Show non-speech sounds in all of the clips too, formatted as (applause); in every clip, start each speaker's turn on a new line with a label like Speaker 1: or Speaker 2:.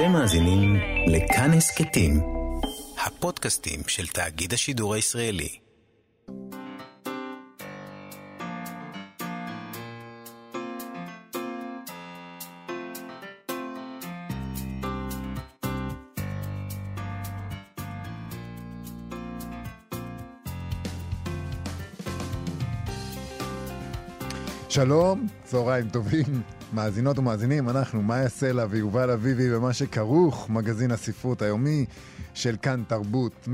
Speaker 1: אתם מאזינים לכאן הסכתים, הפודקאסטים של תאגיד השידור הישראלי.
Speaker 2: שלום, צהריים טובים, מאזינות ומאזינים, אנחנו מאיה סלע ויובל אביבי במה שכרוך, מגזין הספרות היומי של כאן תרבות, 104.9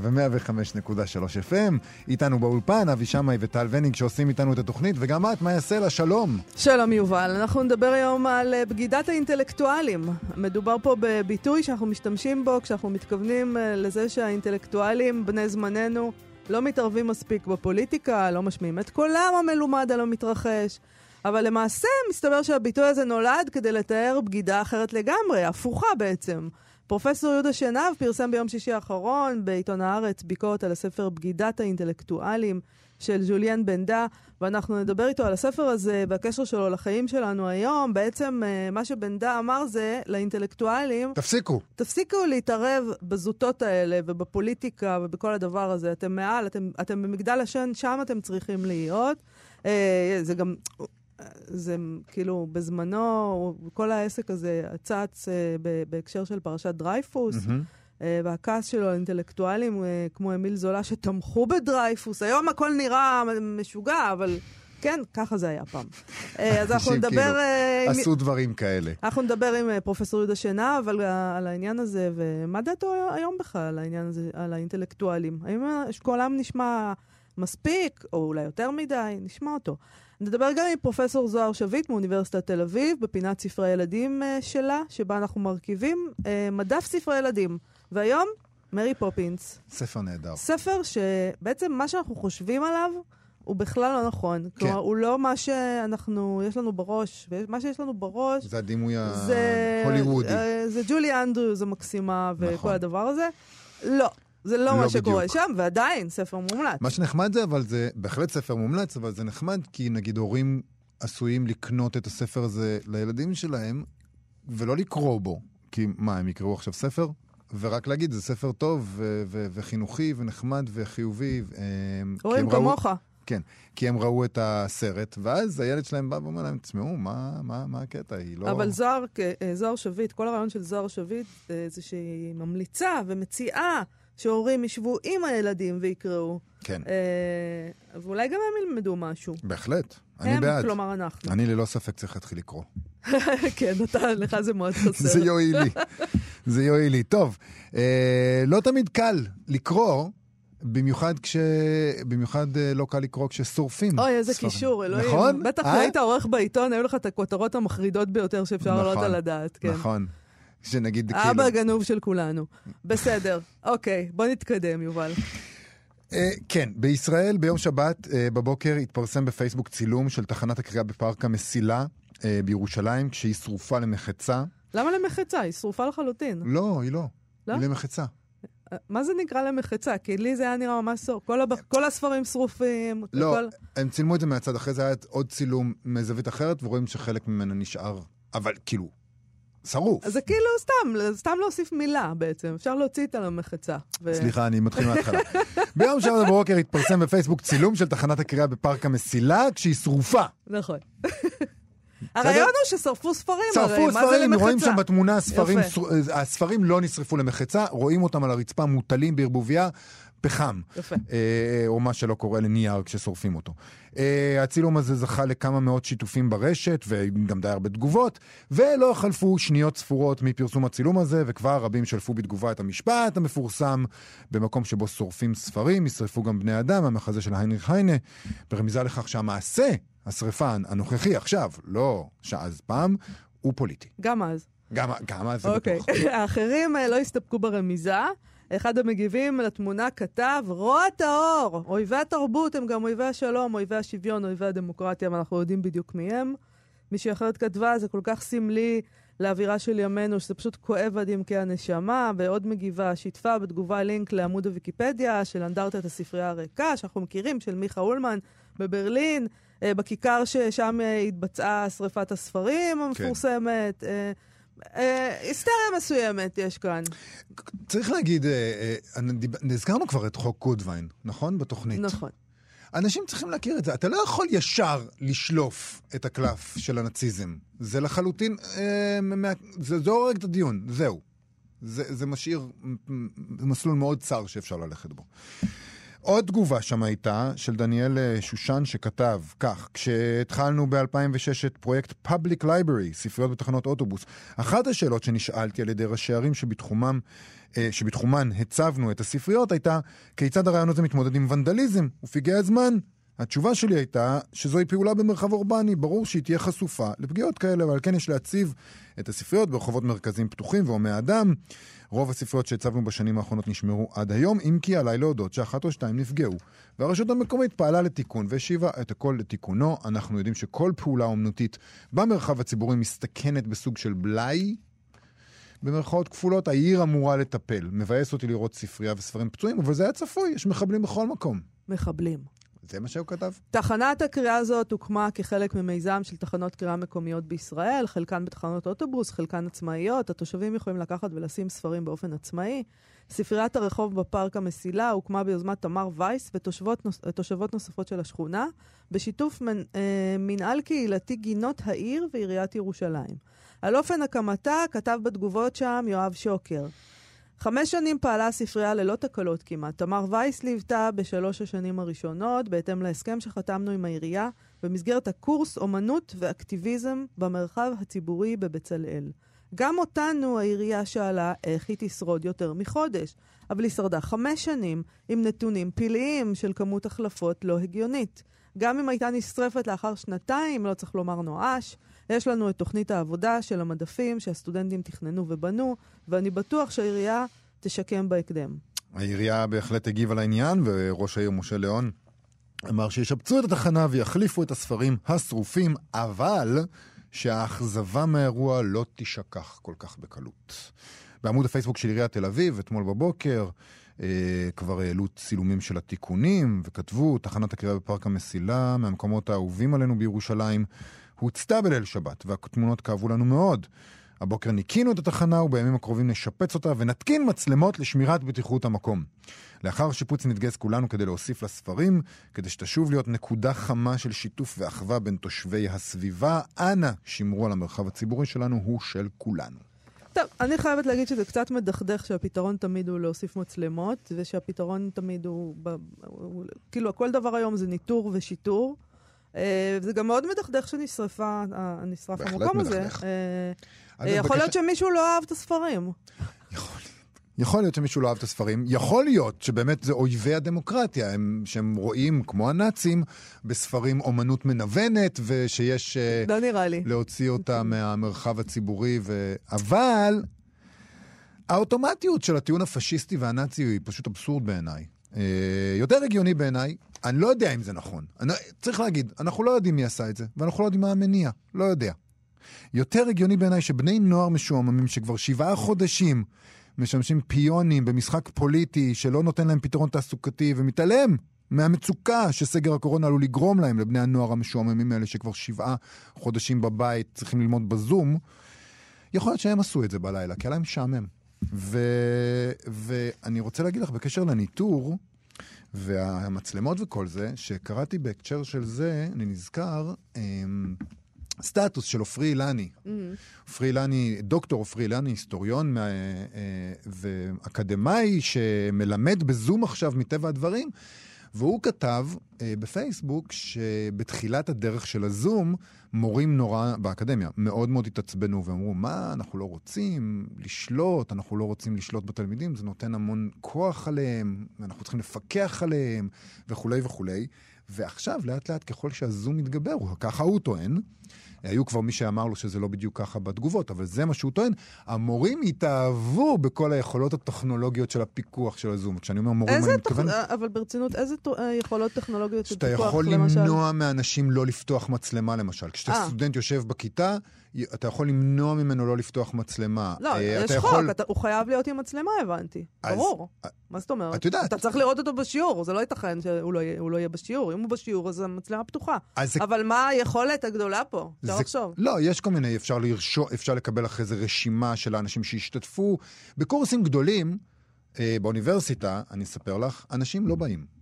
Speaker 2: ו-105.3 FM, איתנו באולפן אבי שמאי וטל וניג שעושים איתנו את התוכנית, וגם את, מאיה סלע, שלום.
Speaker 3: שלום יובל, אנחנו נדבר היום על אה, בגידת האינטלקטואלים. מדובר פה בביטוי שאנחנו משתמשים בו כשאנחנו מתכוונים אה, לזה שהאינטלקטואלים, בני זמננו, לא מתערבים מספיק בפוליטיקה, לא משמיעים את קולם המלומד על המתרחש. אבל למעשה מסתבר שהביטוי הזה נולד כדי לתאר בגידה אחרת לגמרי, הפוכה בעצם. פרופסור יהודה שנהב פרסם ביום שישי האחרון בעיתון הארץ ביקורת על הספר בגידת האינטלקטואלים של ז'וליאן בנדה, ואנחנו נדבר איתו על הספר הזה והקשר שלו לחיים שלנו היום. בעצם אה, מה שבנדה אמר זה לאינטלקטואלים...
Speaker 2: תפסיקו.
Speaker 3: תפסיקו להתערב בזוטות האלה ובפוליטיקה ובכל הדבר הזה. אתם מעל, אתם, אתם במגדל השן, שם אתם צריכים להיות. אה, זה גם... זה כאילו, בזמנו, כל העסק הזה צץ אה, בהקשר של פרשת דרייפוס. Mm-hmm. והכעס שלו על אינטלקטואלים כמו אמיל זולה שתמכו בדרייפוס. היום הכל נראה משוגע, אבל כן, ככה זה היה פעם. אז אנחנו נדבר...
Speaker 2: כאילו, עשו דברים כאלה.
Speaker 3: אנחנו נדבר עם פרופסור יהודה שינה, אבל על העניין הזה, ומה דעתו היום בכלל על העניין הזה, על האינטלקטואלים? האם קולם נשמע מספיק, או אולי יותר מדי? נשמע אותו. נדבר גם עם פרופסור זוהר שביט מאוניברסיטת תל אביב, בפינת ספרי ילדים uh, שלה, שבה אנחנו מרכיבים uh, מדף ספרי ילדים. והיום, מרי פופינס.
Speaker 2: ספר נהדר.
Speaker 3: ספר שבעצם מה שאנחנו חושבים עליו, הוא בכלל לא נכון. כן. כלומר, הוא לא מה שאנחנו, יש לנו בראש, מה שיש לנו בראש...
Speaker 2: זה הדימוי ההוליוודי.
Speaker 3: זה, uh, זה ג'ולי אנדריוז המקסימה וכל נכון. הדבר הזה. לא. זה לא, לא מה שקורה בדיוק. שם, ועדיין ספר מומלץ.
Speaker 2: מה שנחמד זה, אבל זה בהחלט ספר מומלץ, אבל זה נחמד כי נגיד הורים עשויים לקנות את הספר הזה לילדים שלהם, ולא לקרוא בו. כי מה, הם יקראו עכשיו ספר? ורק להגיד, זה ספר טוב ו- ו- וחינוכי ונחמד וחיובי.
Speaker 3: רואים כמוך.
Speaker 2: כן, כי הם ראו את הסרט, ואז הילד שלהם בא ואומר להם, תשמעו, מה, מה, מה הקטע? היא לא...
Speaker 3: אבל זוהר, אה, זוהר שביט, כל הרעיון של זוהר שביט אה, זה שהיא ממליצה ומציעה שהורים ישבו עם הילדים ויקראו.
Speaker 2: כן.
Speaker 3: אה, ואולי גם הם ילמדו משהו.
Speaker 2: בהחלט,
Speaker 3: אני
Speaker 2: הם, בעד.
Speaker 3: כלומר אנחנו.
Speaker 2: אני ללא ספק צריך להתחיל לקרוא. (laughs)
Speaker 3: כן, אתה, לך זה מאוד (laughs) חסר.
Speaker 2: זה יועיל לי, זה יועיל לי. טוב, אה, לא תמיד קל לקרוא. במיוחד כש... במיוחד אה, לא קל לקרוא כששורפים.
Speaker 3: אוי, איזה קישור, אלוהים.
Speaker 2: נכון?
Speaker 3: בטח אה? היית עורך בעיתון, היו לך את הכותרות המחרידות ביותר שאפשר
Speaker 2: נכון,
Speaker 3: לעלות על הדעת. כן.
Speaker 2: נכון. שנגיד כאילו...
Speaker 3: אבא הגנוב של כולנו. בסדר, אוקיי, בוא נתקדם, יובל.
Speaker 2: Uh, כן, בישראל ביום שבת uh, בבוקר התפרסם בפייסבוק צילום של תחנת הקריאה בפארק המסילה uh, בירושלים, כשהיא שרופה למחצה.
Speaker 3: למה למחצה? היא שרופה לחלוטין.
Speaker 2: לא, היא לא. לא? היא למחצה.
Speaker 3: מה זה נקרא למחצה? כי לי זה היה נראה ממש סור. כל, הב... כל הספרים שרופים.
Speaker 2: לא,
Speaker 3: כל...
Speaker 2: הם צילמו את זה מהצד, אחרי זה היה עוד צילום מזווית אחרת, ורואים שחלק ממנו נשאר. אבל כאילו, שרוף.
Speaker 3: אז זה כאילו סתם, סתם להוסיף מילה בעצם. אפשר להוציא את המחצה.
Speaker 2: ו... סליחה, אני מתחיל (laughs) מההתחלה. ביום שבת בבוקר התפרסם בפייסבוק צילום של תחנת הקריאה בפארק המסילה, כשהיא שרופה.
Speaker 3: נכון. (laughs) הרעיון הוא ששרפו ספרים,
Speaker 2: שרפו ספרים, רואים שם בתמונה הספרים, הספרים לא נשרפו למחצה, רואים אותם על הרצפה מוטלים בערבוביה. פחם,
Speaker 3: יפה.
Speaker 2: אה, או מה שלא קורה לנייר כששורפים אותו. אה, הצילום הזה זכה לכמה מאות שיתופים ברשת, וגם די הרבה תגובות, ולא חלפו שניות ספורות מפרסום הצילום הזה, וכבר רבים שלפו בתגובה את המשפט המפורסם, במקום שבו שורפים ספרים, ישרפו גם בני אדם, המחזה של היינריך היינה, ברמיזה לכך שהמעשה, השרפה הנוכחי עכשיו, לא שאז פעם, הוא פוליטי.
Speaker 3: גם אז.
Speaker 2: גם, גם אז,
Speaker 3: זה בטוח. (laughs) האחרים אה, לא הסתפקו ברמיזה. אחד המגיבים לתמונה כתב, רוע טהור, אויבי התרבות הם גם אויבי השלום, אויבי השוויון, אויבי הדמוקרטיה, ואנחנו יודעים בדיוק מי הם. מישהי אחרת כתבה, זה כל כך סמלי לאווירה של ימינו, שזה פשוט כואב עד עמקי הנשמה, ועוד מגיבה, שיתפה בתגובה לינק לעמוד הוויקיפדיה של אנדרטת הספרייה הריקה, שאנחנו מכירים, של מיכה אולמן בברלין, אה, בכיכר ששם אה, התבצעה שריפת הספרים המפורסמת. כן. אה, היסטריה מסוימת יש כאן.
Speaker 2: צריך להגיד, אה, אה, נזכרנו כבר את חוק גודווין, נכון? בתוכנית.
Speaker 3: נכון.
Speaker 2: אנשים צריכים להכיר את זה. אתה לא יכול ישר לשלוף את הקלף של הנאציזם. זה לחלוטין, אה, מה, זה, זה הורג את הדיון, זהו. זה, זה משאיר מסלול מאוד צר שאפשר ללכת בו. עוד תגובה שם הייתה של דניאל אה, שושן שכתב כך, כשהתחלנו ב-2006 את פרויקט Public Library, ספריות בתחנות אוטובוס, אחת השאלות שנשאלתי על ידי ראשי ערים שבתחומם, אה, שבתחומן הצבנו את הספריות הייתה כיצד הרעיון הזה מתמודד עם ונדליזם ופגעי הזמן. התשובה שלי הייתה שזוהי פעולה במרחב אורבני, ברור שהיא תהיה חשופה לפגיעות כאלה, ועל כן יש להציב את הספריות ברחובות מרכזיים פתוחים והומי אדם. רוב הספריות שהצבנו בשנים האחרונות נשמרו עד היום, אם כי עליי להודות שאחת או שתיים נפגעו. והרשות המקומית פעלה לתיקון והשיבה את הכל לתיקונו. אנחנו יודעים שכל פעולה אומנותית במרחב הציבורי מסתכנת בסוג של בלאי. במרכאות כפולות, העיר אמורה לטפל. מבאס אותי לראות ספרייה וספרים פצועים, אבל זה היה צפוי, יש מחבלים בכל מקום.
Speaker 3: מחבלים.
Speaker 2: זה מה שהוא כתב.
Speaker 3: תחנת הקריאה הזאת הוקמה כחלק ממיזם של תחנות קריאה מקומיות בישראל, חלקן בתחנות אוטובוס, חלקן עצמאיות. התושבים יכולים לקחת ולשים ספרים באופן עצמאי. ספריית הרחוב בפארק המסילה הוקמה ביוזמת תמר וייס ותושבות נוספות של השכונה, בשיתוף מנ, אה, מנהל קהילתי גינות העיר ועיריית ירושלים. על אופן הקמתה כתב בתגובות שם יואב שוקר. חמש שנים פעלה הספרייה ללא תקלות כמעט. תמר וייס ליוותה בשלוש השנים הראשונות, בהתאם להסכם שחתמנו עם העירייה, במסגרת הקורס אומנות ואקטיביזם במרחב הציבורי בבצלאל. גם אותנו העירייה שאלה איך היא תשרוד יותר מחודש, אבל היא שרדה חמש שנים עם נתונים פלאיים של כמות החלפות לא הגיונית. גם אם הייתה נשרפת לאחר שנתיים, לא צריך לומר נואש, יש לנו את תוכנית העבודה של המדפים שהסטודנטים תכננו ובנו, ואני בטוח שהעירייה תשקם בהקדם.
Speaker 2: העירייה בהחלט הגיבה לעניין, וראש העיר משה ליאון אמר שישפצו את התחנה ויחליפו את הספרים השרופים, אבל שהאכזבה מהאירוע לא תישכח כל כך בקלות. בעמוד הפייסבוק של עיריית תל אביב, אתמול בבוקר, כבר העלו צילומים של התיקונים, וכתבו, תחנת הקריאה בפארק המסילה, מהמקומות האהובים עלינו בירושלים, הוצתה בליל שבת, והתמונות כאבו לנו מאוד. הבוקר ניקינו את התחנה ובימים הקרובים נשפץ אותה ונתקין מצלמות לשמירת בטיחות המקום. לאחר שיפוץ נתגייס כולנו כדי להוסיף לספרים, כדי שתשוב להיות נקודה חמה של שיתוף ואחווה בין תושבי הסביבה. אנא, שמרו על המרחב הציבורי שלנו, הוא של כולנו.
Speaker 3: טוב, אני חייבת להגיד שזה קצת מדכדך שהפתרון תמיד הוא להוסיף מצלמות, ושהפתרון תמיד הוא, הוא, הוא כאילו, כל דבר היום זה ניטור ושיטור. אה, זה גם מאוד מדכדך שנשרפה, אה, המקום הזה. אה, יכול להיות שמישהו לא אהב את הספרים.
Speaker 2: יכול להיות שמישהו לא אהב את הספרים, יכול להיות שבאמת זה אויבי הדמוקרטיה, הם, שהם רואים, כמו הנאצים, בספרים אומנות מנוונת, ושיש...
Speaker 3: לא נראה לי.
Speaker 2: להוציא אותה מהמרחב הציבורי, ו... אבל האוטומטיות של הטיעון הפשיסטי והנאצי היא פשוט אבסורד בעיניי. יותר הגיוני בעיניי אני לא יודע אם זה נכון. אני, צריך להגיד, אנחנו לא יודעים מי עשה את זה, ואנחנו לא יודעים מה המניע. לא יודע. יותר הגיוני בעיניי שבני נוער משועממים שכבר שבעה חודשים משמשים פיונים במשחק פוליטי שלא נותן להם פתרון תעסוקתי ומתעלם מהמצוקה שסגר הקורונה עלול לגרום להם, לבני הנוער המשועממים האלה שכבר שבעה חודשים בבית צריכים ללמוד בזום, יכול להיות שהם עשו את זה בלילה, כי היה להם משעמם. ו... ואני רוצה להגיד לך, בקשר לניטור, והמצלמות וכל זה, שקראתי בהקשר של זה, אני נזכר, סטטוס של עופרי אילני. עופרי mm-hmm. אילני, דוקטור עופרי אילני, היסטוריון אה, אה, ואקדמאי שמלמד בזום עכשיו מטבע הדברים, והוא כתב אה, בפייסבוק שבתחילת הדרך של הזום, מורים נורא, באקדמיה, מאוד מאוד התעצבנו ואמרו, מה, אנחנו לא רוצים לשלוט, אנחנו לא רוצים לשלוט בתלמידים, זה נותן המון כוח עליהם, ואנחנו צריכים לפקח עליהם, וכולי וכולי. ועכשיו, לאט לאט, ככל שהזום מתגבר, ככה הוא טוען, היו כבר מי שאמר לו שזה לא בדיוק ככה בתגובות, אבל זה מה שהוא טוען. המורים התאהבו בכל היכולות הטכנולוגיות של הפיקוח של הזום. כשאני אומר מורים,
Speaker 3: אני
Speaker 2: מתכוון...
Speaker 3: תכ... אבל ברצינות, איזה ת... אה, יכולות טכנולוגיות של
Speaker 2: פיקוח,
Speaker 3: למשל?
Speaker 2: שאתה יכול למנוע מאנשים לא לפתוח מצלמה, למשל. כשאתה אה. סטודנט יושב בכיתה, אתה יכול למנוע ממנו לא לפתוח מצלמה.
Speaker 3: לא,
Speaker 2: אה,
Speaker 3: יש
Speaker 2: אתה
Speaker 3: חוק,
Speaker 2: יכול-
Speaker 3: אתה- הוא חייב להיות עם מצלמה, הבנתי.
Speaker 2: אז-
Speaker 3: ברור. מה זאת אומרת?
Speaker 2: את יודעת.
Speaker 3: אתה צריך לראות אותו בשיעור, זה לא ייתכן שהוא לא יהיה- לא יהיה בשיעור. אם הוא בשיעור, אז המצלמה פתוחה.
Speaker 2: אז זה
Speaker 3: אבל מה היכולת הגדולה פה? אפשר
Speaker 2: זה-
Speaker 3: לחשוב.
Speaker 2: לא, יש כל מיני, אפשר, לרשו, אפשר לקבל אחרי זה רשימה של האנשים שהשתתפו. בקורסים גדולים, אה, באוניברסיטה, אני אספר לך, אנשים לא באים.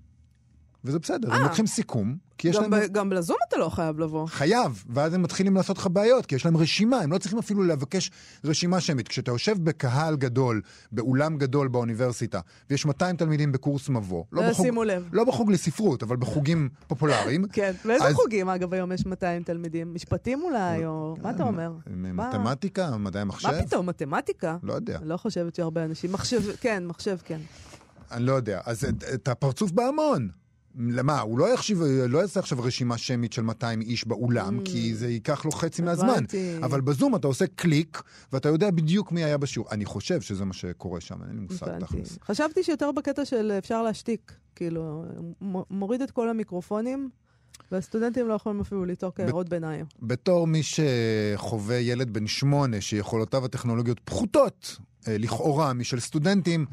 Speaker 2: וזה בסדר, הם
Speaker 3: אה.
Speaker 2: לוקחים סיכום, כי יש
Speaker 3: גם
Speaker 2: להם...
Speaker 3: ב- גם לזום אתה לא חייב לבוא.
Speaker 2: חייב, ואז הם מתחילים לעשות לך בעיות, כי יש להם רשימה, הם לא צריכים אפילו לבקש רשימה שמית. כשאתה יושב בקהל גדול, באולם גדול באוניברסיטה, ויש 200 תלמידים בקורס מבוא, לא,
Speaker 3: לא
Speaker 2: בחוג. לא בחוג לספרות, אבל בחוגים פופולריים, (laughs)
Speaker 3: כן. ואיזה
Speaker 2: אז-
Speaker 3: חוגים, אגב, היום יש 200 תלמידים? משפטים אולי, או... מה אתה אומר? מה?
Speaker 2: מתמטיקה, מדעי המחשב,
Speaker 3: מה פתאום, מתמטיקה?
Speaker 2: לא יודע.
Speaker 3: לא חושבת שהרבה אנשים... מחשב, כן, מחשב, כן.
Speaker 2: אני לא יודע. אז את הפרצוף בהמון. למה? הוא לא יחשיב, לא יעשה עכשיו רשימה שמית של 200 איש באולם, כי זה ייקח לו חצי מהזמן.
Speaker 3: Mm. הבנתי.
Speaker 2: אבל בזום אתה עושה קליק, ואתה יודע בדיוק מי היה בשיעור. אני חושב שזה מה שקורה שם, אין לי מושג. תכלס.
Speaker 3: חשבתי שיותר בקטע של אפשר להשתיק. כאילו, מוריד את כל המיקרופונים, והסטודנטים לא יכולים אפילו לצעוק הערות ביניים.
Speaker 2: בתור מי שחווה ילד בן שמונה, שיכולותיו הטכנולוגיות פחותות, אה, לכאורה, משל סטודנטים,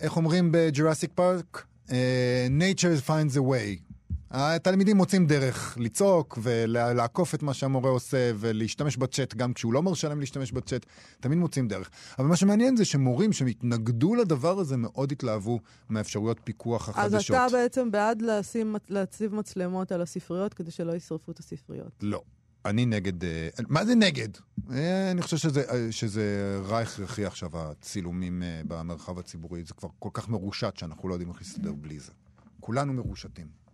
Speaker 2: איך אומרים בג'ראסיק פארק? אה, nature finds a way. התלמידים מוצאים דרך לצעוק ולעקוף את מה שהמורה עושה ולהשתמש בצ'אט גם כשהוא לא מרשה להם להשתמש בצ'אט, תמיד מוצאים דרך. אבל מה שמעניין זה שמורים שהתנגדו לדבר הזה מאוד התלהבו מהאפשרויות פיקוח
Speaker 3: אז
Speaker 2: החדשות.
Speaker 3: אתה בעצם בעד לשים, להציב מצלמות על הספריות כדי שלא ישרפו את הספריות.
Speaker 2: לא. אני נגד... אה, מה זה נגד? אה, אני חושב שזה, אה, שזה רע הכרחי עכשיו, הצילומים במרחב הציבורי. זה כבר כל כך מרושת שאנחנו לא יודעים איך להסתדר בלי זה. כולנו מרושתים.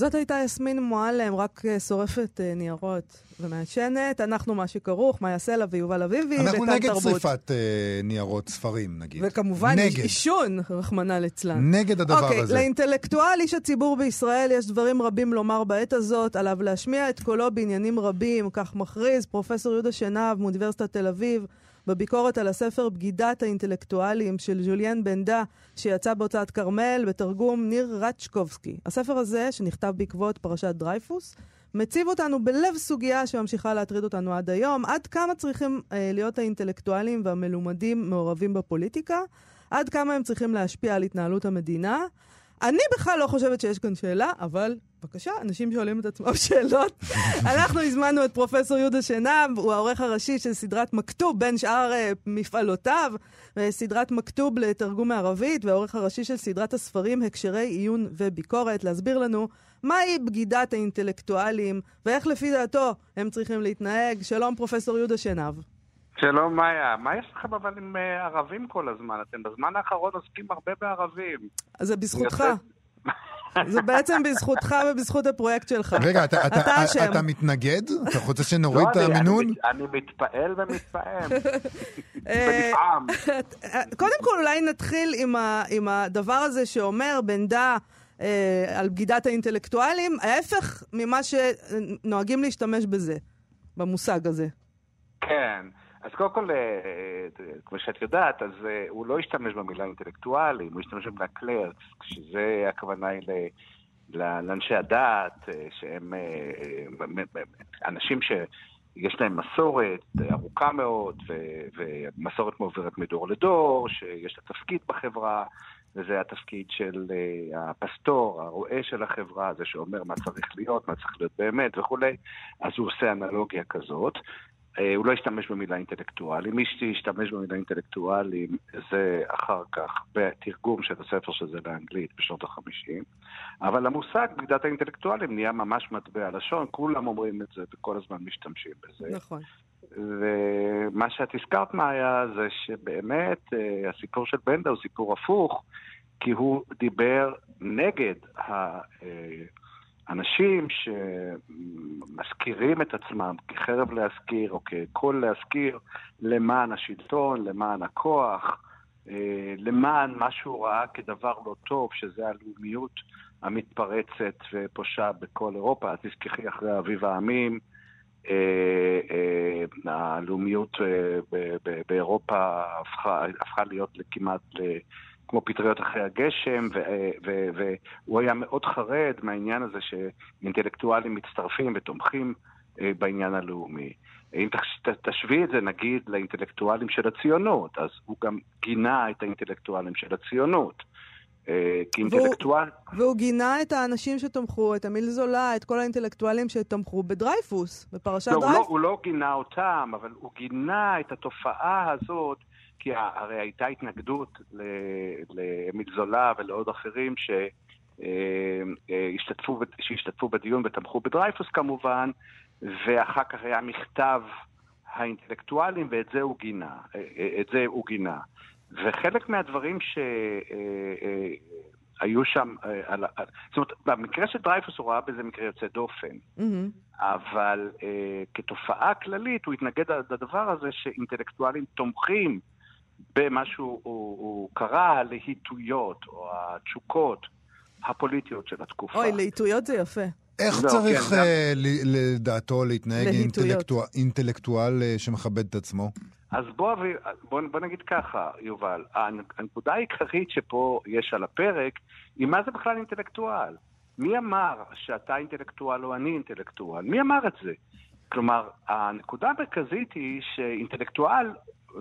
Speaker 3: זאת הייתה יסמין מועלם, רק אה, שורפת אה, ניירות ומעשנת. אנחנו מה שכרוך, מאיה סלע ויובל אביבי,
Speaker 2: אנחנו
Speaker 3: בכאן
Speaker 2: נגד
Speaker 3: תרבות.
Speaker 2: שריפת אה, ניירות ספרים, נגיד.
Speaker 3: וכמובן,
Speaker 2: נגד.
Speaker 3: עישון, רחמנא ליצלן.
Speaker 2: נגד הדבר
Speaker 3: אוקיי,
Speaker 2: הזה.
Speaker 3: לאינטלקטואל, איש הציבור בישראל, יש דברים רבים לומר בעת הזאת, עליו להשמיע את קולו בעניינים רבים, כך מכריז פרופסור יהודה שנהב מאוניברסיטת תל אביב, בביקורת על הספר בגידת האינטלקטואלים של ז'וליאן בנדה, שיצא בהוצאת כרמל, בתרגום ניר רצ'קובסקי. הספר הזה, שנכתב בעקבות פרשת דרייפוס, מציב אותנו בלב סוגיה שממשיכה להטריד אותנו עד היום, עד כמה צריכים אה, להיות האינטלקטואלים והמלומדים מעורבים בפוליטיקה, עד כמה הם צריכים להשפיע על התנהלות המדינה. אני בכלל לא חושבת שיש כאן שאלה, אבל בבקשה, אנשים שואלים את עצמם (laughs) שאלות. אנחנו הזמנו את פרופסור יהודה שנהב, הוא העורך הראשי של סדרת מכתוב, בין שאר אה, מפעלותיו, אה, סדרת מכתוב לתרגום מערבית, והעורך הראשי של סדרת הספרים הקשרי עיון וביקורת, להסביר לנו מהי בגידת האינטלקטואלים, ואיך לפי דעתו הם צריכים להתנהג. שלום, פרופסור יהודה שנהב.
Speaker 4: שלום, מאיה. מה יש לכם אבל עם אה, ערבים כל הזמן? אתם בזמן האחרון עוסקים הרבה בערבים.
Speaker 3: אז זה בזכותך. זה בעצם בזכותך ובזכות הפרויקט שלך.
Speaker 2: רגע, אתה, אתה,
Speaker 3: אתה אשם.
Speaker 2: אתה מתנגד? אתה רוצה שנוריד את
Speaker 4: לא, אני-
Speaker 2: המינון?
Speaker 4: אני מת- אני מתפעל ומתפעם.
Speaker 3: אה,
Speaker 4: ונפעם.
Speaker 3: קודם כל, אולי נתחיל עם, ה, עם הדבר הזה שאומר בנדה אה, על בגידת האינטלקטואלים, ההפך ממה שנוהגים להשתמש בזה, במושג הזה.
Speaker 4: כן. אז קודם כל, אה, אה, כמו שאת יודעת, אז אה, הוא לא השתמש במילה אינטלקטואלים, הוא השתמש במילה קלרקס, שזה הכוונה היא לאנשי הדת, שהם אנשים שיש להם מסורת ארוכה מאוד, ומסורת מעוברת מדור לדור, שיש לה תפקיד בחברה, וזה התפקיד של הפסטור, הרועה של החברה, זה שאומר מה צריך להיות, מה צריך להיות באמת וכולי, אז הוא עושה אנלוגיה כזאת. אה, הוא לא השתמש במילה אינטלקטואלים. מי שהשתמש במילה אינטלקטואלים זה אחר כך בתרגום של הספר של זה לאנגלית בשנות החמישים. אבל המושג בגידת האינטלקטואלים נהיה ממש מטבע לשון, כולם אומרים את זה וכל הזמן משתמשים בזה.
Speaker 3: נכון.
Speaker 4: ומה שאת הזכרת, מאיה, זה שבאמת אה, הסיפור של בנדה הוא סיפור הפוך, כי הוא דיבר נגד האנשים שמזכירים את עצמם כחרב להזכיר או כקול להזכיר למען השלטון, למען הכוח, אה, למען מה שהוא ראה כדבר לא טוב, שזה הלאומיות המתפרצת ופושה בכל אירופה. אז תזכחי אחרי אביב העמים, הלאומיות באירופה הפכה, הפכה להיות כמעט כמו פטריות אחרי הגשם, והוא היה מאוד חרד מהעניין הזה שאינטלקטואלים מצטרפים ותומכים בעניין הלאומי. אם תשווי את זה נגיד לאינטלקטואלים של הציונות, אז הוא גם גינה את האינטלקטואלים של הציונות.
Speaker 3: כאינטלקטואל... והוא, והוא גינה את האנשים שתמכו, את אמיל זולה, את כל האינטלקטואלים שתמכו בדרייפוס, בפרשת
Speaker 4: לא,
Speaker 3: דרייפוס.
Speaker 4: לא, הוא לא גינה אותם, אבל הוא גינה את התופעה הזאת, כי הרי הייתה התנגדות לאמיל זולה ולעוד אחרים ש... שהשתתפו, שהשתתפו בדיון ותמכו בדרייפוס כמובן, ואחר כך היה מכתב האינטלקטואלים, ואת זה הוא גינה. את זה הוא גינה. וחלק מהדברים שהיו שם, זאת אומרת, במקרה של דרייפוס הוא ראה בזה מקרה יוצא דופן, mm-hmm. אבל כתופעה כללית הוא התנגד לדבר הזה שאינטלקטואלים תומכים במה שהוא קרא הלהיטויות או התשוקות הפוליטיות של התקופה.
Speaker 3: אוי, להיטויות זה יפה.
Speaker 2: איך לא, צריך כן, uh, לדעתו להתנהג אינטלקטואל, אינטלקטואל uh, שמכבד את עצמו?
Speaker 4: אז בוא, בוא, בוא נגיד ככה, יובל, הנקודה העיקרית שפה יש על הפרק היא מה זה בכלל אינטלקטואל. מי אמר שאתה אינטלקטואל או אני אינטלקטואל? מי אמר את זה? כלומר, הנקודה המרכזית היא שאינטלקטואל,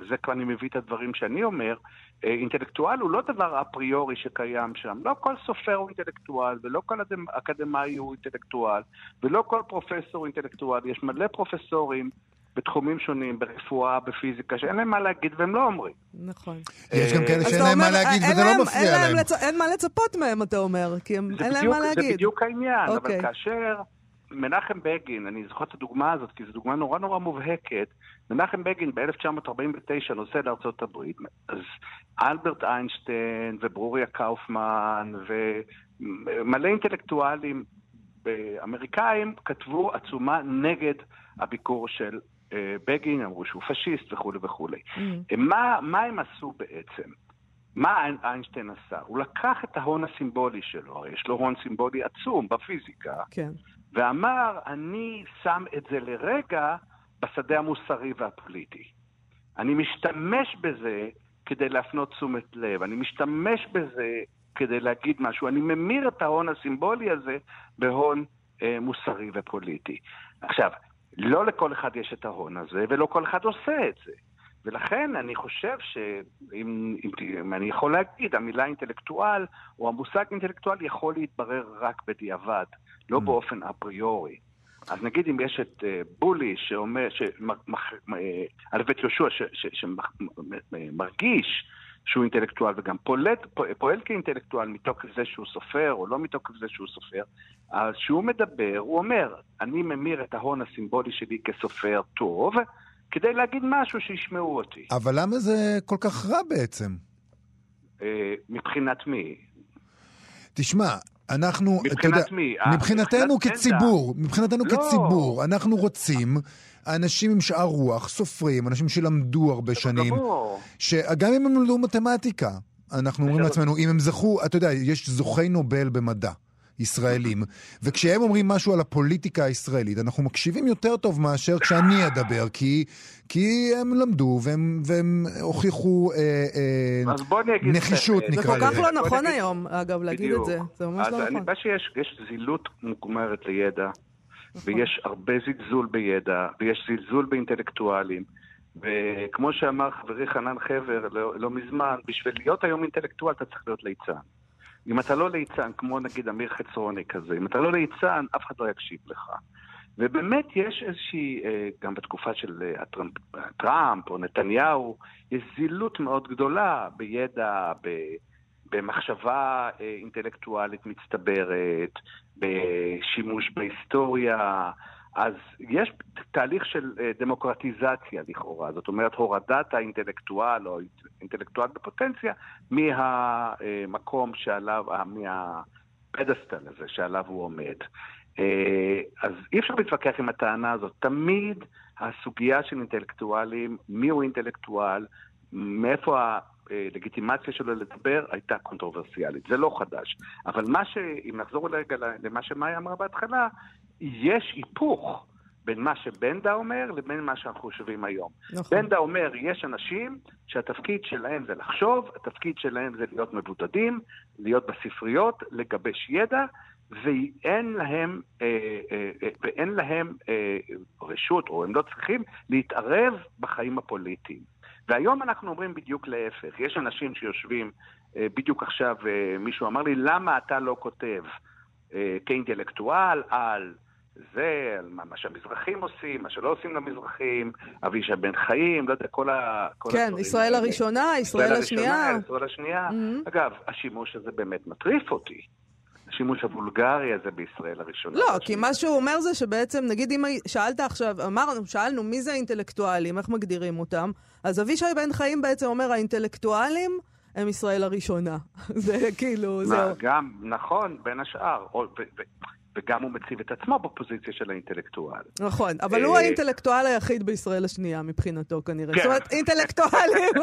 Speaker 4: זה כבר אני מביא את הדברים שאני אומר, אה, אינטלקטואל הוא לא דבר אפריורי שקיים שם. לא כל סופר הוא אינטלקטואל, ולא כל אקדמאי הוא אינטלקטואל, ולא כל פרופסור הוא אינטלקטואל. יש מלא פרופסורים בתחומים שונים, ברפואה, בפיזיקה, שאין להם מה להגיד והם לא אומרים.
Speaker 3: נכון.
Speaker 2: יש גם כאלה שאין להם מה להגיד וזה לא מפריע להם.
Speaker 3: אין מה לצפות מהם, אתה אומר, כי אין להם מה להגיד.
Speaker 4: זה בדיוק העניין, אבל אוקיי. כאשר... מנחם בגין, אני זוכר את הדוגמה הזאת, כי זו דוגמה נורא נורא מובהקת. מנחם בגין ב-1949 נוסע לארצות הברית, אז אלברט איינשטיין וברוריה קאופמן ומלא אינטלקטואלים אמריקאים כתבו עצומה נגד הביקור של אה, בגין, אמרו שהוא פשיסט וכולי וכולי. Mm. מה, מה הם עשו בעצם? מה איינשטיין עשה? הוא לקח את ההון הסימבולי שלו, הרי יש לו הון סימבולי עצום בפיזיקה, כן. ואמר, אני שם את זה לרגע בשדה המוסרי והפוליטי. אני משתמש בזה כדי להפנות תשומת לב, אני משתמש בזה כדי להגיד משהו, אני ממיר את ההון הסימבולי הזה בהון אה, מוסרי ופוליטי. עכשיו, לא לכל אחד יש את ההון הזה, ולא כל אחד עושה את זה. ולכן אני חושב שאם אם, אם אני יכול להגיד, המילה אינטלקטואל, או המושג אינטלקטואל יכול להתברר רק בדיעבד, לא mm. באופן אפריורי. אז נגיד אם יש את uh, בולי שאומר, על בית יהושע שמרגיש שהוא אינטלקטואל וגם פולט, פועל כאינטלקטואל מתוקף זה שהוא סופר או לא מתוקף זה שהוא סופר, אז כשהוא מדבר, הוא אומר, אני ממיר את ההון הסימבולי שלי כסופר טוב, כדי להגיד משהו שישמעו אותי.
Speaker 2: אבל למה זה כל כך רע בעצם?
Speaker 4: אה, מבחינת מי?
Speaker 2: תשמע, אנחנו,
Speaker 4: מבחינת אתה יודע, מי?
Speaker 2: אה, מבחינתנו מבחינת כציבור, מבחינתנו לא. כציבור, אנחנו רוצים אנשים עם שאר רוח, סופרים, אנשים שלמדו הרבה שנים, שגם אם הם למדו מתמטיקה, אנחנו אומרים לעצמנו, אם הם זכו, אתה יודע, יש זוכי נובל במדע. ישראלים, וכשהם אומרים משהו על הפוליטיקה הישראלית, אנחנו מקשיבים יותר טוב מאשר כשאני אדבר, כי, כי הם למדו והם, והם הוכיחו אה, אה, נחישות, נקרא
Speaker 3: לזה. זה כל כך לא נכון היום, אגב, להגיד את זה. זה ממש לא נכון. אני
Speaker 4: שיש זילות מוגמרת לידע, נכון. ויש הרבה זלזול בידע, ויש זלזול באינטלקטואלים. וכמו שאמר חברי חנן חבר לא, לא מזמן, בשביל להיות היום אינטלקטואל אתה צריך להיות ליצן. אם אתה לא ליצן, כמו נגיד אמיר חצרוני כזה, אם אתה לא ליצן, אף אחד לא יקשיב לך. ובאמת יש איזושהי, אה, גם בתקופה של אה, טראמפ או נתניהו, יש זילות מאוד גדולה בידע, במחשבה אה, אינטלקטואלית מצטברת, בשימוש בהיסטוריה, אז יש תהליך של אה, דמוקרטיזציה לכאורה, זאת אומרת הורדת האינטלקטואל או אינטלקטואל בפוטנציה מהמקום שעליו, אה, מהפדסטל הזה שעליו הוא עומד. אה, אז אי אפשר להתווכח עם הטענה הזאת. תמיד הסוגיה של אינטלקטואלים, מיהו אינטלקטואל, מאיפה הלגיטימציה שלו לדבר, הייתה קונטרוברסיאלית. זה לא חדש. אבל מה ש... אם נחזור רגע למה שמאיה אמרה בהתחלה, יש היפוך בין מה שבנדה אומר לבין מה שאנחנו חושבים היום.
Speaker 3: נכון.
Speaker 4: בנדה אומר, יש אנשים שהתפקיד שלהם זה לחשוב, התפקיד שלהם זה להיות מבודדים, להיות בספריות, לגבש ידע, ואין להם, אה, אה, אה, ואין להם אה, רשות, או הם לא צריכים, להתערב בחיים הפוליטיים. והיום אנחנו אומרים בדיוק להפך. יש אנשים שיושבים, אה, בדיוק עכשיו אה, מישהו אמר לי, למה אתה לא כותב אה, כאינטלקטואל על זה, על מה, מה שהמזרחים עושים, מה שלא עושים למזרחים, אבישי בן חיים, לא יודע, כל ה... כל
Speaker 3: כן, ישראל. הראשונה, ישראל השנייה.
Speaker 4: הראשונה, ישראל השנייה.
Speaker 3: Mhm.
Speaker 4: אגב, השימוש הזה באמת מטריף אותי. השימוש הוולגרי הזה בישראל הראשונה.
Speaker 3: לא, כי
Speaker 4: והשנייה.
Speaker 3: מה שהוא אומר זה שבעצם, נגיד אם שאלת עכשיו, אמרנו, שאלנו מי זה האינטלקטואלים, איך מגדירים אותם, אז אבישי בן חיים בעצם אומר, האינטלקטואלים הם ישראל הראשונה. (laughs) זה כאילו, זהו.
Speaker 4: גם, נכון, בין השאר. וגם הוא מציב את עצמו בפוזיציה של האינטלקטואל.
Speaker 3: נכון, אבל הוא
Speaker 4: אה,
Speaker 3: האינטלקטואל היחיד בישראל השנייה מבחינתו כנראה.
Speaker 4: כן.
Speaker 3: זאת אומרת, אינטלקטואלים,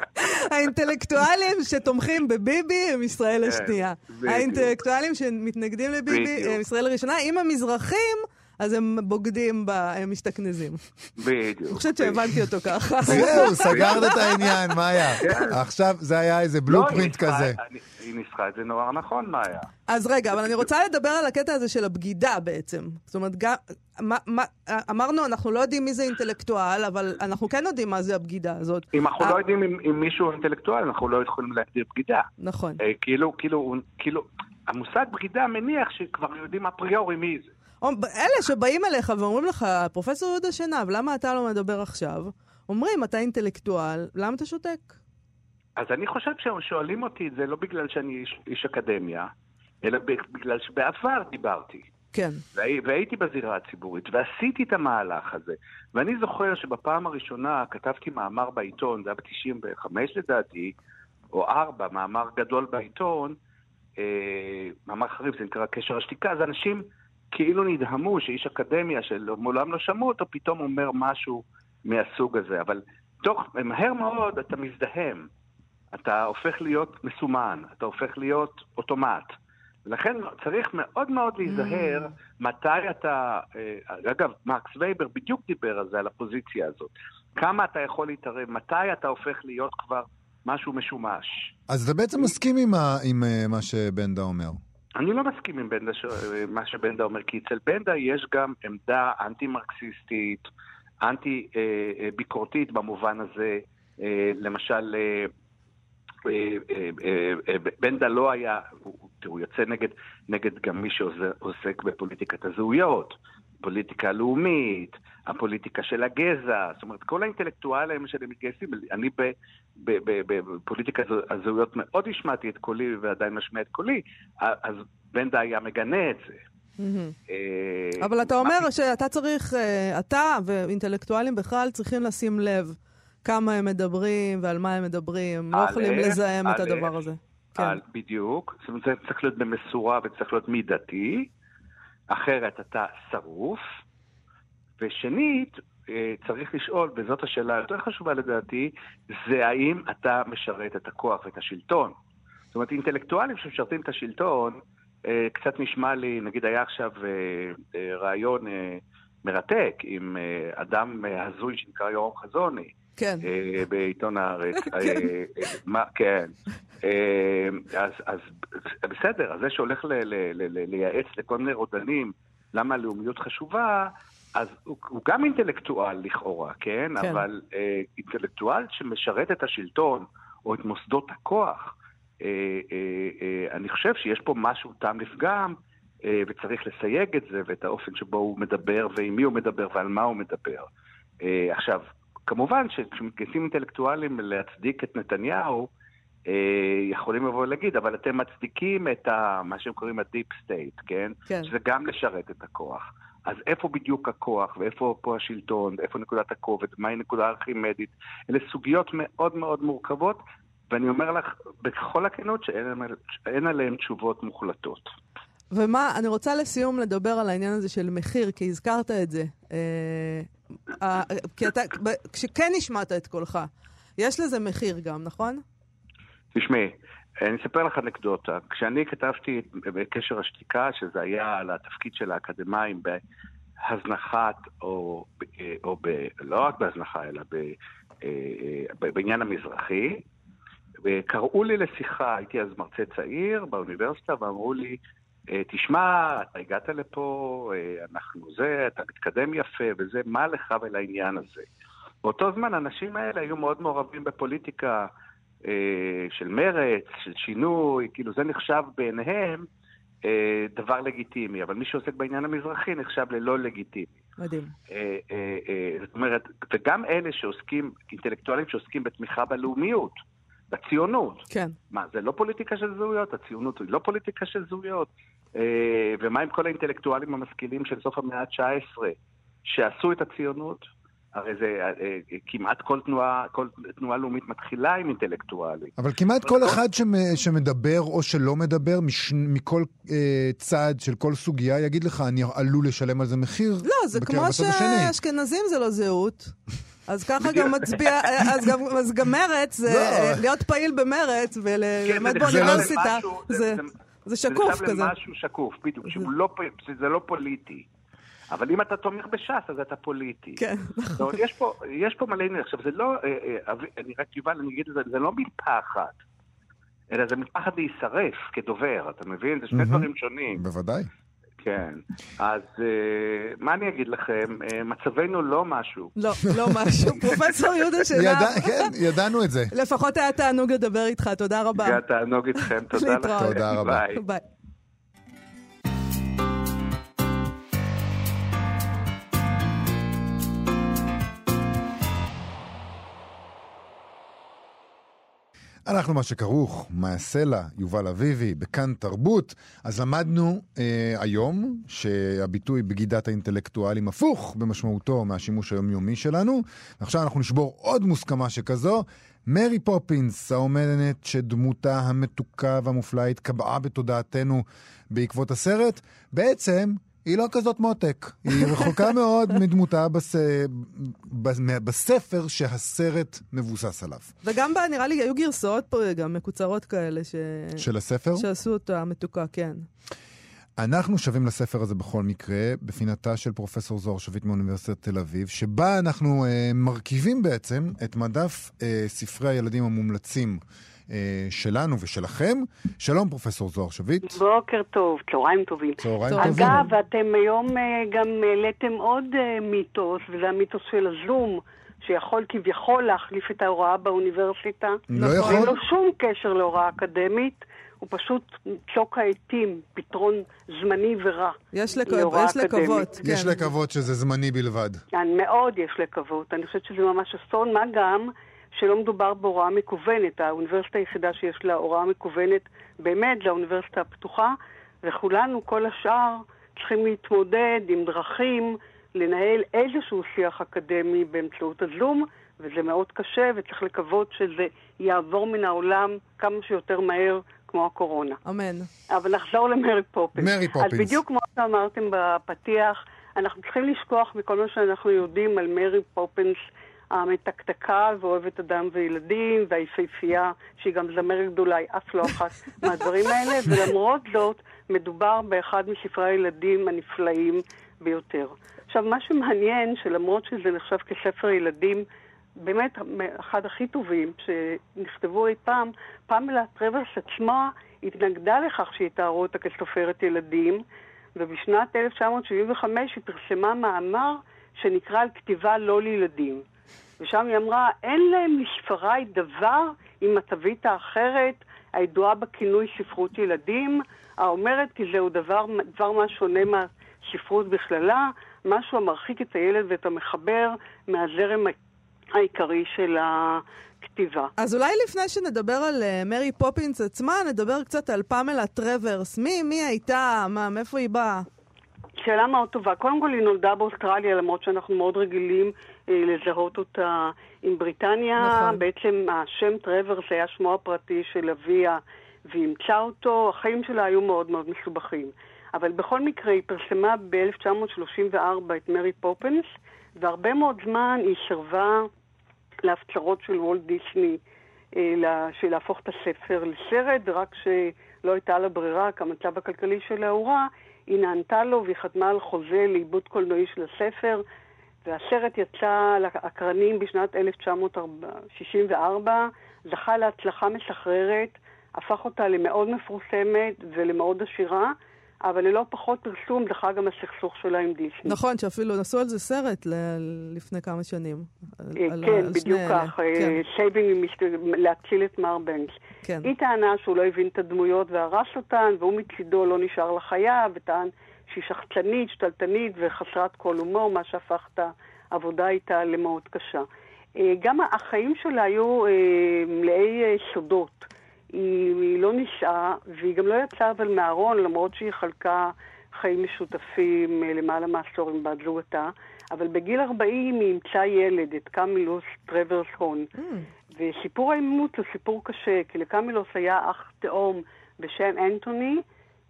Speaker 3: (laughs) האינטלקטואלים שתומכים בביבי הם ישראל
Speaker 4: כן,
Speaker 3: השנייה. האינטלקטואלים שמתנגדים לביבי. הם ישראל הראשונה. אם הם מזרחים, אז הם בוגדים, ב... הם משתכנזים.
Speaker 4: בדיוק.
Speaker 3: אני חושבת שהבנתי אותו ככה.
Speaker 2: זהו, (laughs) סגרת את העניין, מאיה. עכשיו זה היה איזה.
Speaker 4: לא,
Speaker 2: בלופרינט
Speaker 4: ניסחה-
Speaker 2: כזה.
Speaker 4: היא ניסחה את זה נורא נכון, מאיה.
Speaker 3: אז רגע, אבל אני רוצה לדבר על הקטע הזה של הבגידה בעצם. זאת אומרת, גם, מה, מה, אמרנו, אנחנו לא יודעים מי זה אינטלקטואל, אבל אנחנו כן יודעים מה זה הבגידה הזאת.
Speaker 4: אם אנחנו
Speaker 3: אה,
Speaker 4: לא יודעים אם, אם מישהו אינטלקטואל, אנחנו לא יכולים להגדיר בגידה.
Speaker 3: נכון.
Speaker 4: אה, כאילו, כאילו, כאילו, המושג בגידה מניח שכבר יודעים אפריורי מי זה.
Speaker 3: אלה שבאים אליך ואומרים לך, פרופסור יהודה שנהב, למה אתה לא מדבר עכשיו? אומרים, אתה אינטלקטואל, למה אתה שותק?
Speaker 4: אז אני חושב שהם שואלים אותי את זה לא בגלל שאני איש, איש אקדמיה, אלא בגלל שבעבר דיברתי.
Speaker 3: כן.
Speaker 4: והי- והייתי בזירה הציבורית, ועשיתי את המהלך הזה. ואני זוכר שבפעם הראשונה כתבתי מאמר בעיתון, זה היה ב-95 לדעתי, או 4, מאמר גדול בעיתון, אה, מאמר חריף, זה נקרא קשר השתיקה, אז אנשים כאילו נדהמו שאיש אקדמיה שמעולם לא שמעו אותו, פתאום אומר משהו מהסוג הזה. אבל תוך, מהר מאוד אתה מזדהם. אתה הופך להיות מסומן, אתה הופך להיות אוטומט. לכן צריך מאוד מאוד להיזהר מתי אתה... אה, אגב, מקס וייבר בדיוק דיבר על זה, על הפוזיציה הזאת. כמה אתה יכול להתערב, מתי אתה הופך להיות כבר משהו משומש.
Speaker 2: אז אתה בעצם מסכים עם ה- עם אה, מה שבנדה אומר.
Speaker 4: אני לא מסכים עם בנדה, ש... מה שבנדה אומר, כי אצל בנדה יש גם עמדה אנטי-מרקסיסטית, אנטי-ביקורתית במובן הזה. אה, למשל, אה, אה, אה, אה, אה, בנדה לא היה, הוא יוצא נגד, נגד גם מי שעוסק בפוליטיקת הזהויות, פוליטיקה לאומית, הפוליטיקה של הגזע, זאת אומרת, כל האינטלקטואלים שלי מתגייסים, אני ב- ב- ב- בפוליטיקת הזהויות מאוד השמעתי את קולי ועדיין משמיע את קולי, אז בנדה היה מגנה את זה. אה,
Speaker 3: אבל אתה אומר שאתה צריך, אה, אתה ואינטלקטואלים בכלל צריכים לשים לב כמה הם מדברים ועל מה הם מדברים. לא יכולים לזהם את הדבר הזה. כן.
Speaker 4: על, בדיוק, זאת אומרת, זה צריך להיות במשורה וצריך להיות מידתי, אחרת אתה שרוף. ושנית, אה, צריך לשאול, וזאת השאלה היותר חשובה לדעתי, זה האם אתה משרת את הכוח ואת השלטון. זאת אומרת, אינטלקטואלים שמשרתים את השלטון, אה, קצת נשמע לי, נגיד היה עכשיו אה, רעיון מרתק עם אדם הזוי שנקרא יורם חזוני,
Speaker 3: כן.
Speaker 4: בעיתון הארץ. (laughs) מה, כן. אה, אז, אז בסדר, אז זה שהולך ל, ל, ל, ל, לייעץ לכל מיני רודנים למה הלאומיות חשובה, אז הוא, הוא גם אינטלקטואל לכאורה, כן?
Speaker 3: כן.
Speaker 4: אבל אה, אינטלקטואל שמשרת את השלטון או את מוסדות הכוח, אה, אה, אה, אני חושב שיש פה משהו טעם לפגם, אה, וצריך לסייג את זה, ואת האופן שבו הוא מדבר, ועם מי הוא מדבר, ועל מה הוא מדבר. אה, עכשיו, כמובן שכשמתגייסים אינטלקטואלים להצדיק את נתניהו, יכולים לבוא ולהגיד, אבל אתם מצדיקים את ה, מה שהם קוראים ה-deep state, כן?
Speaker 3: כן.
Speaker 4: שזה גם לשרת את הכוח. אז איפה בדיוק הכוח, ואיפה פה השלטון, ואיפה נקודת הכובד, מהי נקודה ארכימדית? אלה סוגיות מאוד מאוד מורכבות, ואני אומר לך בכל הכנות שאין עליהן- תשובות מוחלטות.
Speaker 3: ומה, אני רוצה לסיום לדבר על העניין הזה של מחיר, כי הזכרת את זה. אה, אה, כי אתה, כשכן השמעת את קולך, יש לזה מחיר גם, נכון?
Speaker 4: תשמעי, אני אספר לך אנקדוטה. כשאני כתבתי בקשר השתיקה, שזה היה על התפקיד של האקדמאים בהזנחת, או, או ב, לא רק בהזנחה, אלא ב, בעניין המזרחי. וקראו לי לשיחה, הייתי אז מרצה צעיר באוניברסיטה, ואמרו לי, תשמע, אתה הגעת לפה, אנחנו זה, אתה מתקדם יפה וזה, מה לך ולעניין הזה? באותו זמן האנשים האלה היו מאוד מעורבים בפוליטיקה אה, של מרץ, של שינוי, כאילו זה נחשב בעיניהם אה, דבר לגיטימי, אבל מי שעוסק בעניין המזרחי נחשב ללא לגיטימי.
Speaker 3: מדהים.
Speaker 4: אה, אה, אה, זאת אומרת, וגם אלה שעוסקים, אינטלקטואלים שעוסקים בתמיכה בלאומיות, בציונות.
Speaker 3: כן.
Speaker 4: מה, זה לא פוליטיקה של זהויות? הציונות היא לא פוליטיקה של זהויות? אה, ומה עם כל האינטלקטואלים המשכילים של סוף המאה ה-19, שעשו את הציונות? הרי זה אה, אה, כמעט כל תנועה, כל תנועה לאומית מתחילה עם אינטלקטואלים.
Speaker 2: אבל כמעט כל אחד שמדבר או שלא מדבר, מש, מכל אה, צד של כל סוגיה, יגיד לך, אני עלול לשלם על זה מחיר
Speaker 3: לא, זה כמו שאשכנזים זה לא זהות. אז ככה גם מצביע, אז גם, אז גם מרץ, זה לא. להיות פעיל במרץ וללמד כן, באוניברסיטה, זה, שקוף כזה. זה נחשב
Speaker 4: למשהו שקוף, בדיוק, שזה לא, לא פוליטי. אבל אם אתה תומך בש"ס, אז אתה פוליטי.
Speaker 3: כן, נכון.
Speaker 4: יש פה, יש פה מלא עניין. עכשיו, זה לא, אה, אה, אני רק, יובל, אני אגיד את זה, זה לא מפחד, אלא זה מפחד להישרף כדובר, אתה מבין? זה שני דברים שונים.
Speaker 2: בוודאי.
Speaker 4: כן. אז uh, מה אני אגיד לכם? מצבנו לא משהו.
Speaker 3: לא, לא משהו. (laughs) פרופסור יהודה שנהב.
Speaker 2: כן, ידענו את זה.
Speaker 3: לפחות היה תענוג לדבר איתך, תודה רבה.
Speaker 4: היה תענוג איתכם, תודה לכם.
Speaker 2: תודה רבה.
Speaker 3: ביי.
Speaker 2: אנחנו מה שכרוך, מה יעשה לה, יובל אביבי, בכאן תרבות. אז למדנו אה, היום שהביטוי בגידת האינטלקטואלים הפוך במשמעותו מהשימוש היומיומי שלנו. ועכשיו אנחנו נשבור עוד מוסכמה שכזו. מרי פופינס, האומנת שדמותה המתוקה והמופלאה התקבעה בתודעתנו בעקבות הסרט, בעצם היא לא כזאת מותק. היא רחוקה (laughs) מאוד מדמותה בס... בספר שהסרט מבוסס עליו.
Speaker 3: וגם בה, נראה לי, היו גרסאות פה גם מקוצרות כאלה. ש...
Speaker 2: של הספר?
Speaker 3: שעשו אותה מתוקה, כן.
Speaker 2: אנחנו שווים לספר הזה בכל מקרה, בפינתה של פרופסור זוהר שביט מאוניברסיטת תל אביב, שבה אנחנו אה, מרכיבים בעצם את מדף אה, ספרי הילדים המומלצים. אה, שלנו ושלכם. שלום, פרופסור זוהר שביט.
Speaker 5: בוקר טוב, צהריים טובים.
Speaker 2: צהריים טובים.
Speaker 5: אגב, אתם היום אה, גם העליתם עוד אה, מיתוס, וזה המיתוס של הזום. שיכול כביכול להחליף את ההוראה באוניברסיטה.
Speaker 2: לא יכול. אין
Speaker 5: לו שום קשר להוראה אקדמית, הוא פשוט צוק העטים, פתרון זמני ורע
Speaker 3: יש, לק... יש לקוות.
Speaker 2: כן. יש לקוות שזה זמני בלבד.
Speaker 5: כן, מאוד יש לקוות. אני חושבת שזה ממש אסון, מה גם שלא מדובר בהוראה מקוונת. האוניברסיטה היחידה שיש לה הוראה מקוונת באמת לאוניברסיטה הפתוחה, וכולנו, כל השאר, צריכים להתמודד עם דרכים לנהל איזשהו שיח אקדמי באמצעות הזום, וזה מאוד קשה, וצריך לקוות שזה יעבור מן העולם כמה שיותר מהר, כמו הקורונה.
Speaker 3: אמן.
Speaker 5: אבל נחזור למרי פופינס.
Speaker 2: מרי פופינס.
Speaker 5: אז בדיוק כמו שאמרתם בפתיח, אנחנו צריכים לשכוח מכל מה שאנחנו יודעים על מרי פופינס המתקתקה ואוהבת אדם וילדים, והיפהפייה, שהיא גם זמרת גדולה, היא אף לא אחת (laughs) מהדברים האלה, ולמרות זאת, מדובר באחד מספרי הילדים הנפלאים ביותר. עכשיו, מה שמעניין, שלמרות שזה נחשב כספר ילדים, באמת אחד הכי טובים שנכתבו אי פעם, פמלה טרוורס עצמה התנגדה לכך שהיא תארו אותה כסופרת ילדים, ובשנת 1975 היא פרסמה מאמר שנקרא על כתיבה לא לילדים. ושם היא אמרה, אין להם מספריי דבר עם התווית האחרת, הידועה בכינוי ספרות ילדים, האומרת כי זהו דבר, דבר מה שונה מהספרות בכללה, משהו המרחיק את הילד ואת המחבר מהזרם העיקרי של הכתיבה.
Speaker 3: אז אולי לפני שנדבר על uh, מרי פופינס עצמה, נדבר קצת על פמלה טרוורס. מי, מי הייתה? מה, מאיפה היא באה?
Speaker 5: שאלה מאוד טובה. קודם כל היא נולדה באוסטרליה, למרות שאנחנו מאוד רגילים אה, לזהות אותה עם בריטניה. נכון. בעצם השם טרוורס היה שמו הפרטי של אביה, והיא אימצה אותו. החיים שלה היו מאוד מאוד מסובכים. אבל בכל מקרה היא פרסמה ב-1934 את מרי פופנס, והרבה מאוד זמן היא שרבה להפצרות של וולט דיסני, אה, של להפוך את הספר לסרט, ורק שלא הייתה לה ברירה, כי המצב הכלכלי שלה הוא רע, היא נענתה לו והיא חתמה על חוזה לעיבוד קולנועי של הספר, והסרט יצא לאקרנים בשנת 1964, זכה להצלחה מסחררת, הפך אותה למאוד מפורסמת ולמאוד עשירה. אבל ללא פחות פרסום זכה גם הסכסוך שלה עם דיסני.
Speaker 3: נכון, שאפילו נעשה על זה סרט ל- לפני כמה שנים. על,
Speaker 5: אה,
Speaker 3: על,
Speaker 5: כן,
Speaker 3: על
Speaker 5: בדיוק כך, אה,
Speaker 3: כן,
Speaker 5: saving, להציל את מר בנקס.
Speaker 3: כן.
Speaker 5: היא טענה שהוא לא הבין את הדמויות והרס אותן, והוא מצידו לא נשאר חייב, וטען שהיא שחצנית, שתלטנית וחסרת כל הומור, מה שהפך את העבודה איתה למאוד קשה. אה, גם החיים שלה היו מלאי סודות. היא, היא לא נישאה, והיא גם לא יצאה אף פעם מהארון, למרות שהיא חלקה חיים משותפים אה, למעלה מעשור עם בת זוגתה. אבל בגיל 40 היא אימצה ילד, את קמילוס טרוורס הון..
Speaker 3: Mm,
Speaker 5: וסיפור האימוץ הוא סיפור קשה, כי לקמילוס היה אח תאום בשם אנטוני,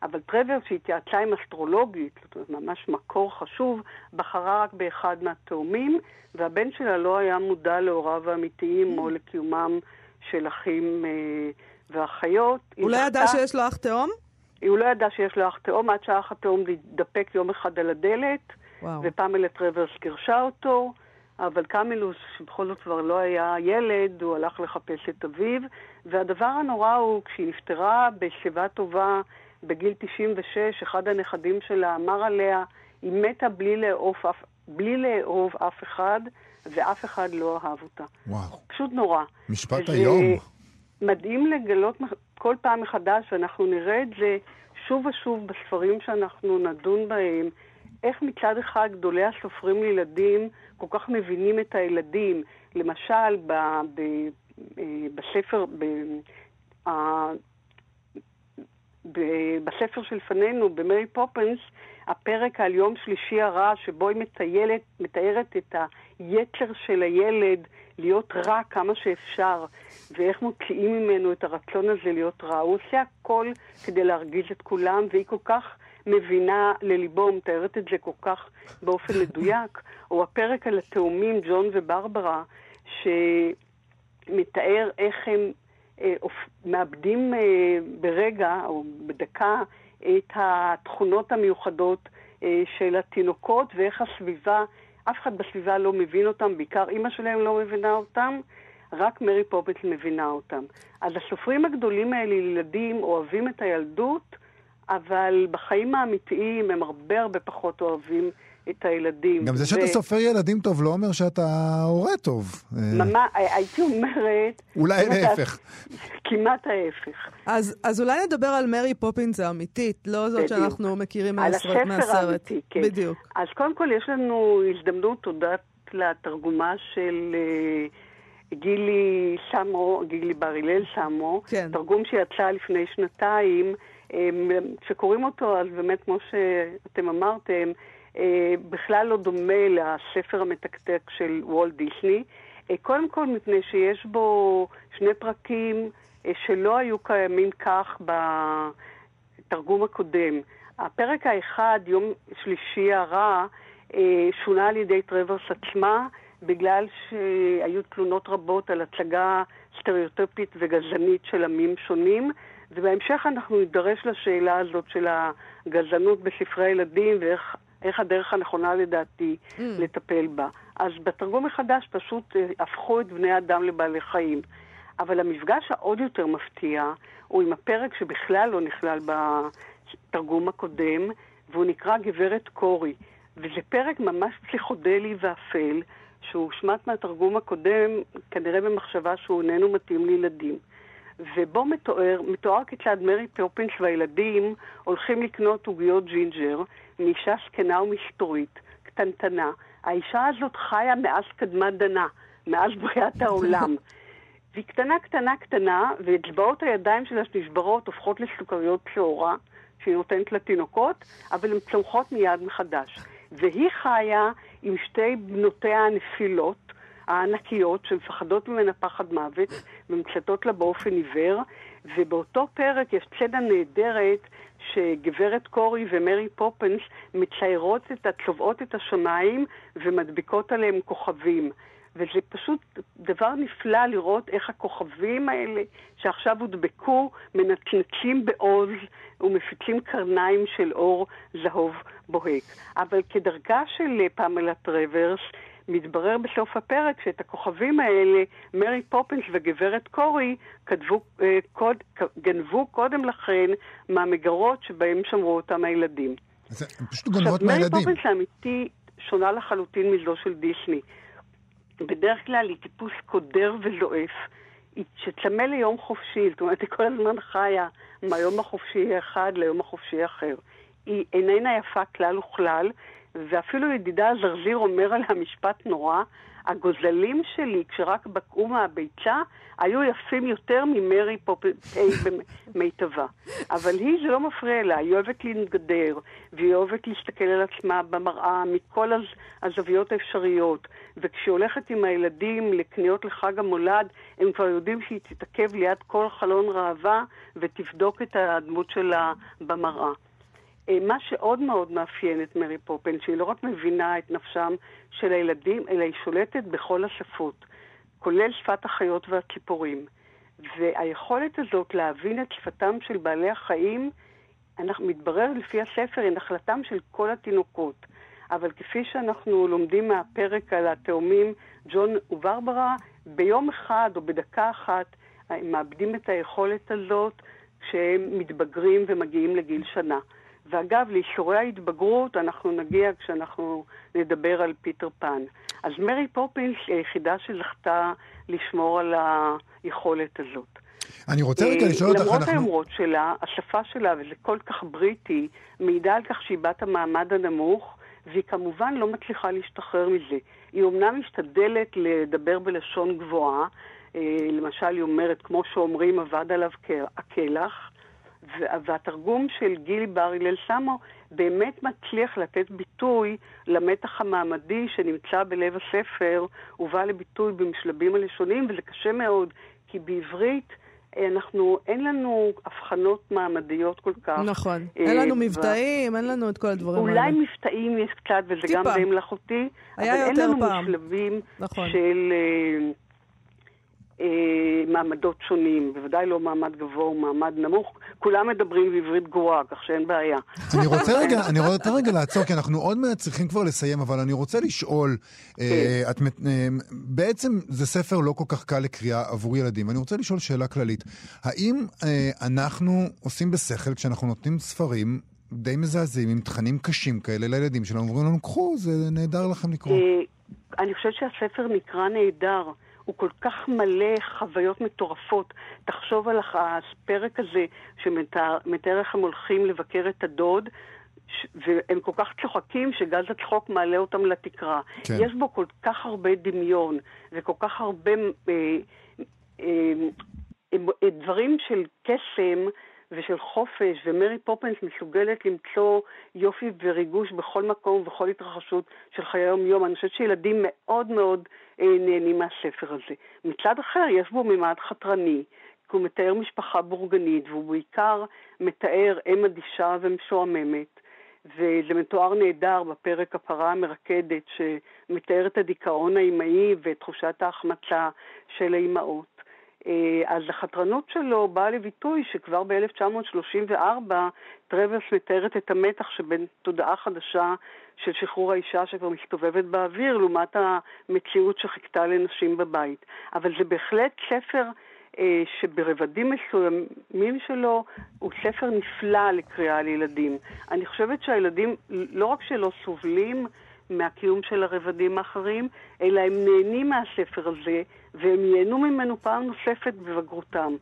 Speaker 5: אבל טרוורס, שהתייעצה עם אסטרולוגית, זאת אומרת, ממש מקור חשוב, בחרה רק באחד מהתאומים, והבן שלה לא היה מודע להוריו האמיתיים או לקיומם של אחים אה, ואחיות. היא
Speaker 3: הוא לא ידע שיש לו אח תאום?
Speaker 5: הוא לא ידע שיש לו אח תאום, עד שהאח התאום התדפק יום אחד על הדלת.
Speaker 3: וואו.
Speaker 5: ופמלה טרוורס גירשה אותו, אבל קמילוס, שבכל זאת כבר לא היה ילד, הוא הלך לחפש את אביו, והדבר הנורא הוא, כשהיא נפטרה בשיבה טובה בגיל 96, אחד הנכדים שלה אמר עליה, היא מתה בלי לאהוב אף, בלי לאהוב אף אחד, ואף אחד לא אהב אותה.
Speaker 2: וואו,
Speaker 5: פשוט נורא.
Speaker 2: משפט
Speaker 5: וזה
Speaker 2: היום.
Speaker 5: מדהים לגלות כל פעם מחדש, ואנחנו נראה את זה שוב ושוב בספרים שאנחנו נדון בהם, איך מצד אחד גדולי הסופרים לילדים כל כך מבינים את הילדים. למשל, ב, ב, אה, בספר, ב, ב- בספר שלפנינו, במרי פופנס, הפרק על יום שלישי הרע, שבו היא מטיילת, מתארת את היצר של הילד להיות רע כמה שאפשר, ואיך מוציאים ממנו את הרצון הזה להיות רע. הוא עושה הכל כדי להרגיז את כולם, והיא כל כך מבינה לליבו, מתארת את זה כל כך באופן מדויק. (laughs) או הפרק על התאומים, ג'ון וברברה, שמתאר איך הם אה, אופ- מאבדים אה, ברגע או בדקה את התכונות המיוחדות אה, של התינוקות ואיך הסביבה, אף אחד בסביבה לא מבין אותם, בעיקר אימא שלהם לא מבינה אותם, רק מרי פופט מבינה אותם. אז הסופרים הגדולים האלה, ילדים, אוהבים את הילדות, אבל בחיים האמיתיים הם הרבה הרבה פחות אוהבים את הילדים.
Speaker 2: גם זה שאתה
Speaker 5: ו-
Speaker 2: סופר ילדים טוב לא אומר שאתה הורה טוב. אה,
Speaker 5: ממש, הייתי אומרת...
Speaker 2: אולי להפך.
Speaker 5: כמעט ההפך.
Speaker 3: אז, אז אולי נדבר על מרי פופינס האמיתית, לא זאת
Speaker 5: בדיוק.
Speaker 3: שאנחנו מכירים
Speaker 5: על
Speaker 3: מהסרט.
Speaker 5: הספר
Speaker 3: מהסרט.
Speaker 5: האמיתי, כן.
Speaker 3: בדיוק.
Speaker 5: אז קודם כל יש לנו הזדמנות, תודות לתרגומה של אה, גילי סמו, גילי בר הלל סמו,
Speaker 3: כן.
Speaker 5: תרגום שיצא לפני שנתיים, אה, שקוראים אותו, אז באמת, כמו שאתם אמרתם, אה, בכלל לא דומה לספר המתקתק של וולט דיסני. אה, קודם כל מפני שיש בו שני פרקים אה, שלא היו קיימים כך בתרגום הקודם. הפרק האחד, יום שלישי הרע, אה, שונה על ידי טרוורס עצמה, בגלל שהיו תלונות רבות על הצגה סטריאוטופית וגזענית של עמים שונים, ובהמשך אנחנו נידרש לשאלה הזאת של הגזענות בספרי ילדים ואיך איך הדרך הנכונה לדעתי
Speaker 3: Mm.
Speaker 5: לטפל בה. אז בתרגום מחדש פשוט אה, הפכו את בני האדם לבעלי חיים. אבל המפגש העוד יותר מפתיע הוא עם הפרק שבכלל לא נכלל בתרגום הקודם, והוא נקרא גברת קורי. וזה פרק ממש פסיכודלי ואפל, שהושמט מהתרגום הקודם, כנראה במחשבה שהוא איננו מתאים לילדים. ובו מתואר, מתואר כיצד מרי פופינס והילדים הולכים לקנות עוגיות ג'ינג'ר מאישה זקנה ומסתורית, קטנטנה. האישה הזאת חיה מאז קדמת דנה, מאז בריאת העולם. (laughs) והיא קטנה, קטנה, קטנה, ואצבעות הידיים שלה שנשברות הופכות לסוכריות שעורה, שהיא נותנת לתינוקות, אבל הן צומחות מיד מחדש. והיא חיה עם שתי בנותיה הנפילות, הענקיות, שמפחדות ממנה פחד מוות, ומצטות לה באופן עיוור, ובאותו פרק יש סצנה נהדרת שגברת קורי ומרי פופנס מציירות את, צובעות את השמיים ומדביקות עליהם כוכבים. וזה פשוט דבר נפלא לראות איך הכוכבים האלה שעכשיו הודבקו מנצנצים בעוז ומפיצים קרניים של אור זהוב בוהק. אבל כדרכה של פמלה טרוורס, מתברר בסוף הפרק שאת הכוכבים האלה, מרי פופינס וגברת קורי כתבו, אה, קורי, גנבו קודם לכן מהמגירות שבהם שמרו אותם הילדים.
Speaker 2: זה פשוט גונבות מהילדים.
Speaker 5: מרי פופינס האמיתי שונה לחלוטין מזו של דיסני. בדרך כלל היא טיפוס קודר וזועף, שצמא ליום חופשי, זאת אומרת, היא כל הזמן חיה מהיום החופשי האחד ליום החופשי האחר. היא איננה יפה כלל וכלל, ואפילו ידידה זרזיר אומר עליה משפט נורא, הגוזלים שלי, כשרק בקעו מהביצה, היו יפים יותר ממרי פופי במיטבה. אבל היא, זה לא מפריע לה, היא אוהבת להתגדר, והיא אוהבת להסתכל על עצמה במראה מכל הז... הזוויות האפשריות. וכשהיא הולכת עם הילדים לקניות לחג המולד, הם כבר יודעים שהיא תתעכב ליד כל חלון ראווה ותבדוק את הדמות שלה במראה. אה, מה שעוד מאוד מאפיין את מרי פופן, שהיא לא רק מבינה את נפשם של הילדים, אלא היא שולטת בכל השפות, כולל שפת החיות והציפורים. והיכולת הזאת להבין את שפתם של בעלי החיים, אנחנו, מתברר לפי הספר, היא נחלתם של כל התינוקות. אבל כפי שאנחנו לומדים מהפרק על התאומים ג'ון וברברה, ביום אחד או בדקה אחת הם מאבדים את היכולת הזאת כשהם מתבגרים ומגיעים לגיל שנה. ואגב, לאי שורי ההתבגרות אנחנו נגיע כשאנחנו נדבר על פיטר פן. אז מרי פופינס היא היחידה שזכתה לשמור על היכולת הזאת.
Speaker 2: אני רוצה רגע לשאול אותך,
Speaker 5: אנחנו...
Speaker 2: אנחנו...
Speaker 5: למרות היומרות שלה, השפה שלה, וזה כל כך בריטי, מעידה על כך שהיא בת המעמד הנמוך, והיא כמובן לא מצליחה להשתחרר מזה. היא אומנם משתדלת לדבר בלשון גבוהה, אה, למשל היא אומרת, כמו שאומרים, אבד עליו הקלח, והתרגום של גילי בר הלל סמו באמת מצליח לתת ביטוי למתח המעמדי שנמצא בלב הספר, ובא לביטוי במשלבים הלשוניים, וזה קשה מאוד, כי בעברית אנחנו, אין לנו הבחנות מעמדיות כל כך.
Speaker 3: נכון. אה, אין לנו מבטאים, אין לנו את כל הדברים
Speaker 5: אולי האלה. אולי מבטאים יש קצת, וזה טיפה. גם די מלאכותי, אבל אין לנו פעם. משלבים נכון. של... אה, אה, מעמדות שונים, בוודאי לא מעמד גבוה או מעמד נמוך, כולם מדברים בעברית גרועה, כך שאין בעיה.
Speaker 2: אני רוצה רגע, אני רוצה רגע לעצור, כי אנחנו עוד מעט צריכים כבר לסיים, אבל אני רוצה לשאול, אה, כן. את, אה, בעצם זה ספר לא כל כך קל לקריאה עבור ילדים, אני רוצה לשאול שאלה כללית, האם אה, אנחנו עושים בשכל כשאנחנו נותנים ספרים די מזעזעים עם תכנים קשים כאלה לילדים שלנו, אומרים לנו, קחו, זה נהדר לכם לקרוא.
Speaker 5: אה, אני חושבת שהספר נקרא נהדר. הוא כל כך מלא חוויות מטורפות. תחשוב על הפרק הזה שמתאר איך הם הולכים לבקר את הדוד, והם כל כך צוחקים שגז הצחוק מעלה אותם לתקרה. כן. יש בו כל כך הרבה דמיון וכל כך הרבה אה, אה, אה, דברים של קסם. ושל חופש, ומרי פופנס מסוגלת למצוא יופי וריגוש בכל מקום ובכל התרחשות של חיי היום-יום. אני חושבת שילדים מאוד מאוד אה, נהנים מהספר הזה. מצד אחר, יש בו ממד חתרני, כי הוא מתאר משפחה בורגנית, והוא בעיקר מתאר אם אדישה ומשועממת. וזה מתואר נהדר בפרק הפרה המרקדת, שמתאר את הדיכאון האימהי ואת תחושת ההחמצה של האימהות. אה, אז החתרנות שלו באה לביטוי שכבר ב-1934 טרוורס מתארת את המתח שבין תודעה חדשה של שחרור האישה שכבר מסתובבת באוויר, לעומת המציאות שחיכתה לנשים בבית. אבל זה בהחלט ספר אה, שברבדים מסוימים שלו הוא ספר נפלא לקריאה לילדים. אני חושבת שהילדים לא רק שלא סובלים מהקיום של הרבדים האחרים, אלא הם נהנים מהספר הזה, והם ייהנו ממנו פעם נוספת בבגרותם.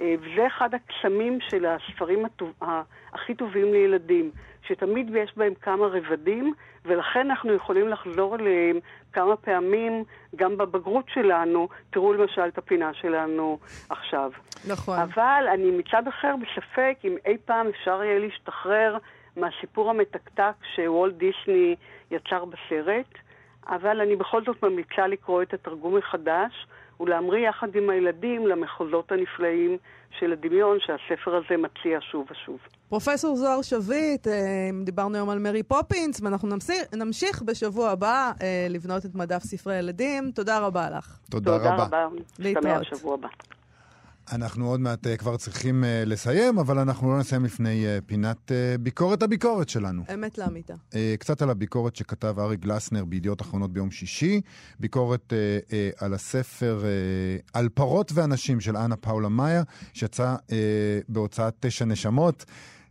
Speaker 5: אה, וזה אחד הקסמים של הספרים הטוב, הכי טובים לילדים, שתמיד יש בהם כמה רבדים, ולכן אנחנו יכולים לחזור אליהם כמה פעמים גם בבגרות שלנו. תראו למשל את הפינה שלנו עכשיו.
Speaker 3: נכון.
Speaker 5: אבל אני מצד אחר בספק אם אי פעם אפשר יהיה להשתחרר מהסיפור המתקתק שוולט דיסני יצר בסרט, אבל אני בכל זאת ממליצה לקרוא את התרגום מחדש. ולהמריא יחד עם הילדים למחוזות הנפלאים של הדמיון שהספר הזה מציע שוב ושוב.
Speaker 3: פרופסור זוהר שביט, אה, דיברנו היום על מרי פופינס, ואנחנו נמשיך, נמשיך בשבוע הבא אה, לבנות את מדף ספרי ילדים. תודה רבה לך.
Speaker 2: תודה,
Speaker 5: תודה
Speaker 2: רבה.
Speaker 5: רבה.
Speaker 3: להתראות.
Speaker 2: אנחנו עוד מעט אה, כבר צריכים אה, לסיים, אבל אנחנו לא נסיים לפני אה, פינת ביקורת הביקורת שלנו.
Speaker 3: אמת לאמיתה.
Speaker 2: קצת על הביקורת שכתב ארי גלסנר בידיעות אחרונות ביום שישי, ביקורת על הספר על פרות ואנשים של אנה פאולה מאיה, שיצא בהוצאת תשע נשמות.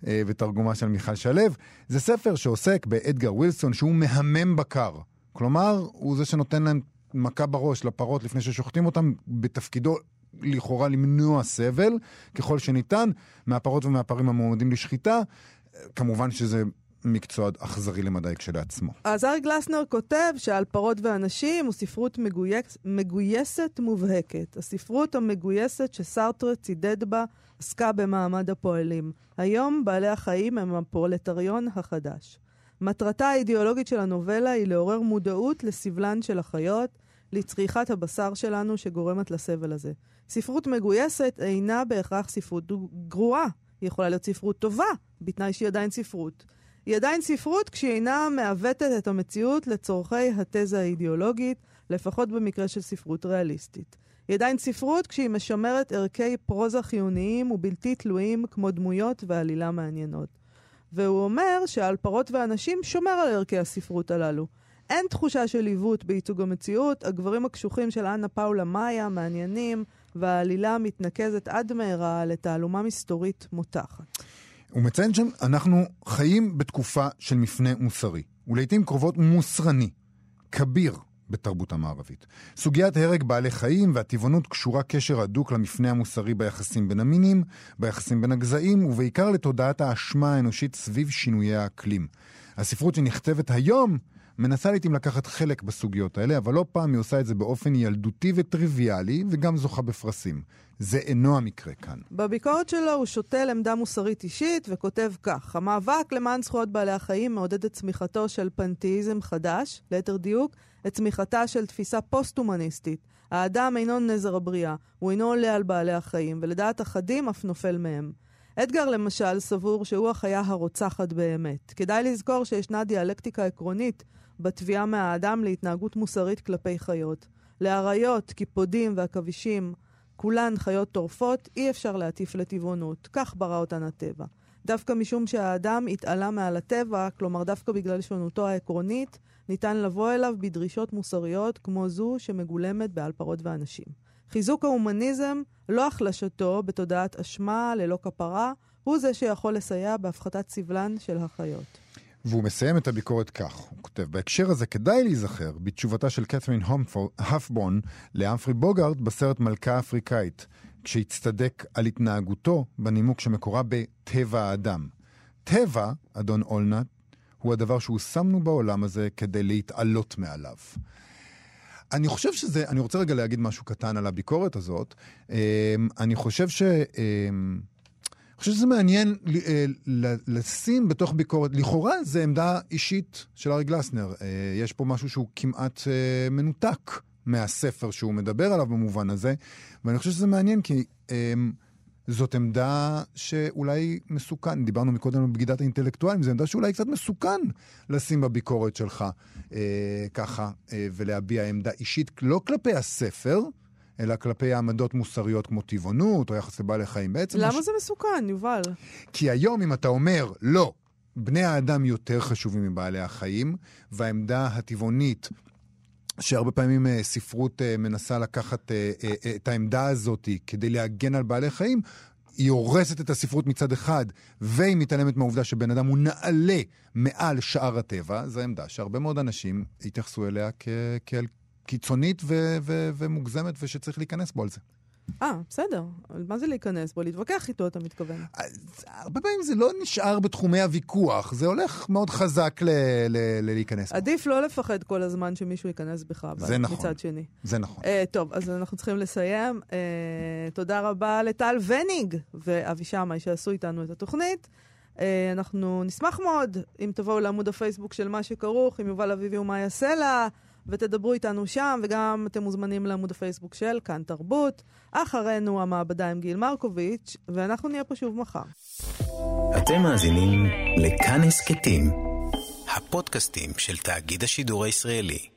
Speaker 2: בתרגומה של מיכל שלו. זה ספר שעוסק באדגר ווילסון, שהוא מהמם בקר. כלומר, הוא זה שנותן להם מכה בראש לפרות לפני ששוחטים אותם, בתפקידו לכאורה למנוע סבל ככל שניתן מהפרות ומהפרים המועמדים לשחיטה. כמובן שזה מקצוע אכזרי למדי כשלעצמו.
Speaker 3: אז ארי גלסנר כותב שעל פרות ואנשים הוא ספרות מגויס, מגויסת מובהקת. הספרות המגויסת שסארטרה צידד בה עסקה במעמד הפועלים. היום בעלי החיים הם הפרולטריון החדש. מטרתה האידיאולוגית של הנובלה היא לעורר מודעות לסבלן של החיות, לצריכת הבשר שלנו שגורמת לסבל הזה. ספרות מגויסת אינה בהכרח ספרות גרועה. היא יכולה להיות ספרות טובה, בתנאי שהיא עדיין ספרות. היא עדיין ספרות כשהיא אינה מעוותת את המציאות לצורכי התזה האידיאולוגית, לפחות במקרה של ספרות ריאליסטית. היא עדיין ספרות כשהיא משמרת ערכי פרוזה חיוניים ובלתי תלויים כמו דמויות ועלילה מעניינות. והוא אומר שעל פרות ואנשים שומר על ערכי הספרות הללו. אין תחושה של עיוות בייצוג המציאות, הגברים הקשוחים של אנה פאולה מאיה מעניינים, והעלילה מתנקזת עד מהרה לתעלומה מסתורית מותחת.
Speaker 2: הוא מציין שאנחנו חיים בתקופה של מפנה מוסרי, ולעיתים קרובות מוסרני, כביר בתרבות המערבית. סוגיית הרג בעלי חיים והטבעונות קשורה קשר הדוק למפנה המוסרי ביחסים בין המינים, ביחסים בין הגזעים, ובעיקר לתודעת האשמה האנושית סביב שינויי האקלים. הספרות שנכתבת היום מנסה לעיתים לקחת חלק בסוגיות האלה, אבל לא פעם היא עושה את זה באופן ילדותי וטריוויאלי, וגם זוכה בפרסים. זה אינו המקרה כאן.
Speaker 3: בביקורת שלו הוא שותל עמדה מוסרית אישית וכותב כך: המאבק למען זכויות בעלי החיים מעודד את צמיחתו של פנתאיזם חדש, ליתר דיוק, את צמיחתה של תפיסה פוסט-הומניסטית. האדם אינו נזר הבריאה, הוא אינו עולה על בעלי החיים, ולדעת אחדים אף נופל מהם. אדגר למשל סבור שהוא החיה הרוצחת באמת. כדאי לזכור שישנה דיאלקטיקה עקרונית בתביעה מהאדם להתנהגות מוסרית כלפי חיות. לאריות, קיפודים ועכבישים, כולן חיות טורפות, אי אפשר להטיף לטבעונות. כך ברא אותן הטבע. דווקא משום שהאדם התעלה מעל הטבע, כלומר דווקא בגלל שונותו העקרונית, ניתן לבוא אליו בדרישות מוסריות כמו זו שמגולמת בעל פרות ואנשים. חיזוק ההומניזם, לא החלשתו בתודעת אשמה ללא כפרה, הוא זה שיכול לסייע בהפחתת סבלן של החיות.
Speaker 2: והוא מסיים את הביקורת כך, הוא כותב, בהקשר הזה כדאי להיזכר בתשובתה של קת'רין הפבון לאמפרי בוגארד בסרט מלכה אפריקאית, כשהצטדק על התנהגותו בנימוק שמקורה בטבע האדם. טבע, אדון אולנט, הוא הדבר שהוא שמנו בעולם הזה כדי להתעלות מעליו. אני חושב שזה, אני רוצה רגע להגיד משהו קטן על הביקורת הזאת. אני חושב ש... אני חושב שזה מעניין לשים בתוך ביקורת, לכאורה זה עמדה אישית של ארי גלסנר. יש פה משהו שהוא כמעט מנותק מהספר שהוא מדבר עליו במובן הזה, ואני חושב שזה מעניין כי זאת עמדה שאולי מסוכן, דיברנו מקודם על בגידת האינטלקטואלים, זו עמדה שאולי קצת מסוכן לשים בביקורת שלך אה, ככה אה, ולהביע עמדה אישית, לא כלפי הספר, אלא כלפי העמדות מוסריות כמו טבעונות או יחס לבעלי חיים. בעצם...
Speaker 3: למה
Speaker 2: מש...
Speaker 3: זה מסוכן, יובל?
Speaker 2: כי היום אם אתה אומר, לא, בני האדם יותר חשובים מבעלי החיים, והעמדה הטבעונית שהרבה פעמים uh, ספרות uh, מנסה לקחת uh, את העמדה הזאת כדי להגן על בעלי חיים, היא הורסת את הספרות מצד אחד, והיא מתעלמת מהעובדה שבן אדם הוא נעלה מעל שאר הטבע, זו עמדה שהרבה מאוד אנשים התייחסו אליה כאל קיצונית ו- ו- ומוגזמת ושצריך להיכנס בו על זה.
Speaker 3: אה, בסדר. מה זה להיכנס בו? להתווכח איתו, אתה מתכוון.
Speaker 2: הרבה פעמים זה לא נשאר בתחומי הוויכוח, זה הולך מאוד חזק ל- ל- ל- להיכנס בו.
Speaker 3: עדיף לא לפחד כל הזמן שמישהו ייכנס בך, אבל
Speaker 2: זה נכון.
Speaker 3: מצד שני.
Speaker 2: זה נכון.
Speaker 3: Uh, טוב, אז אנחנו צריכים לסיים. Uh, תודה רבה לטל וניג ואבי שמאי שעשו איתנו את התוכנית. Uh, אנחנו נשמח מאוד אם תבואו לעמוד הפייסבוק של מה שכרוך, עם יובל אביבי ומאיה סלע. ותדברו איתנו שם, וגם אתם מוזמנים לעמוד הפייסבוק של כאן תרבות. אחרינו המעבדה עם גיל מרקוביץ', ואנחנו נהיה פה שוב מחר.
Speaker 1: אתם מאזינים לכאן הסכתים, הפודקאסטים של תאגיד השידור הישראלי.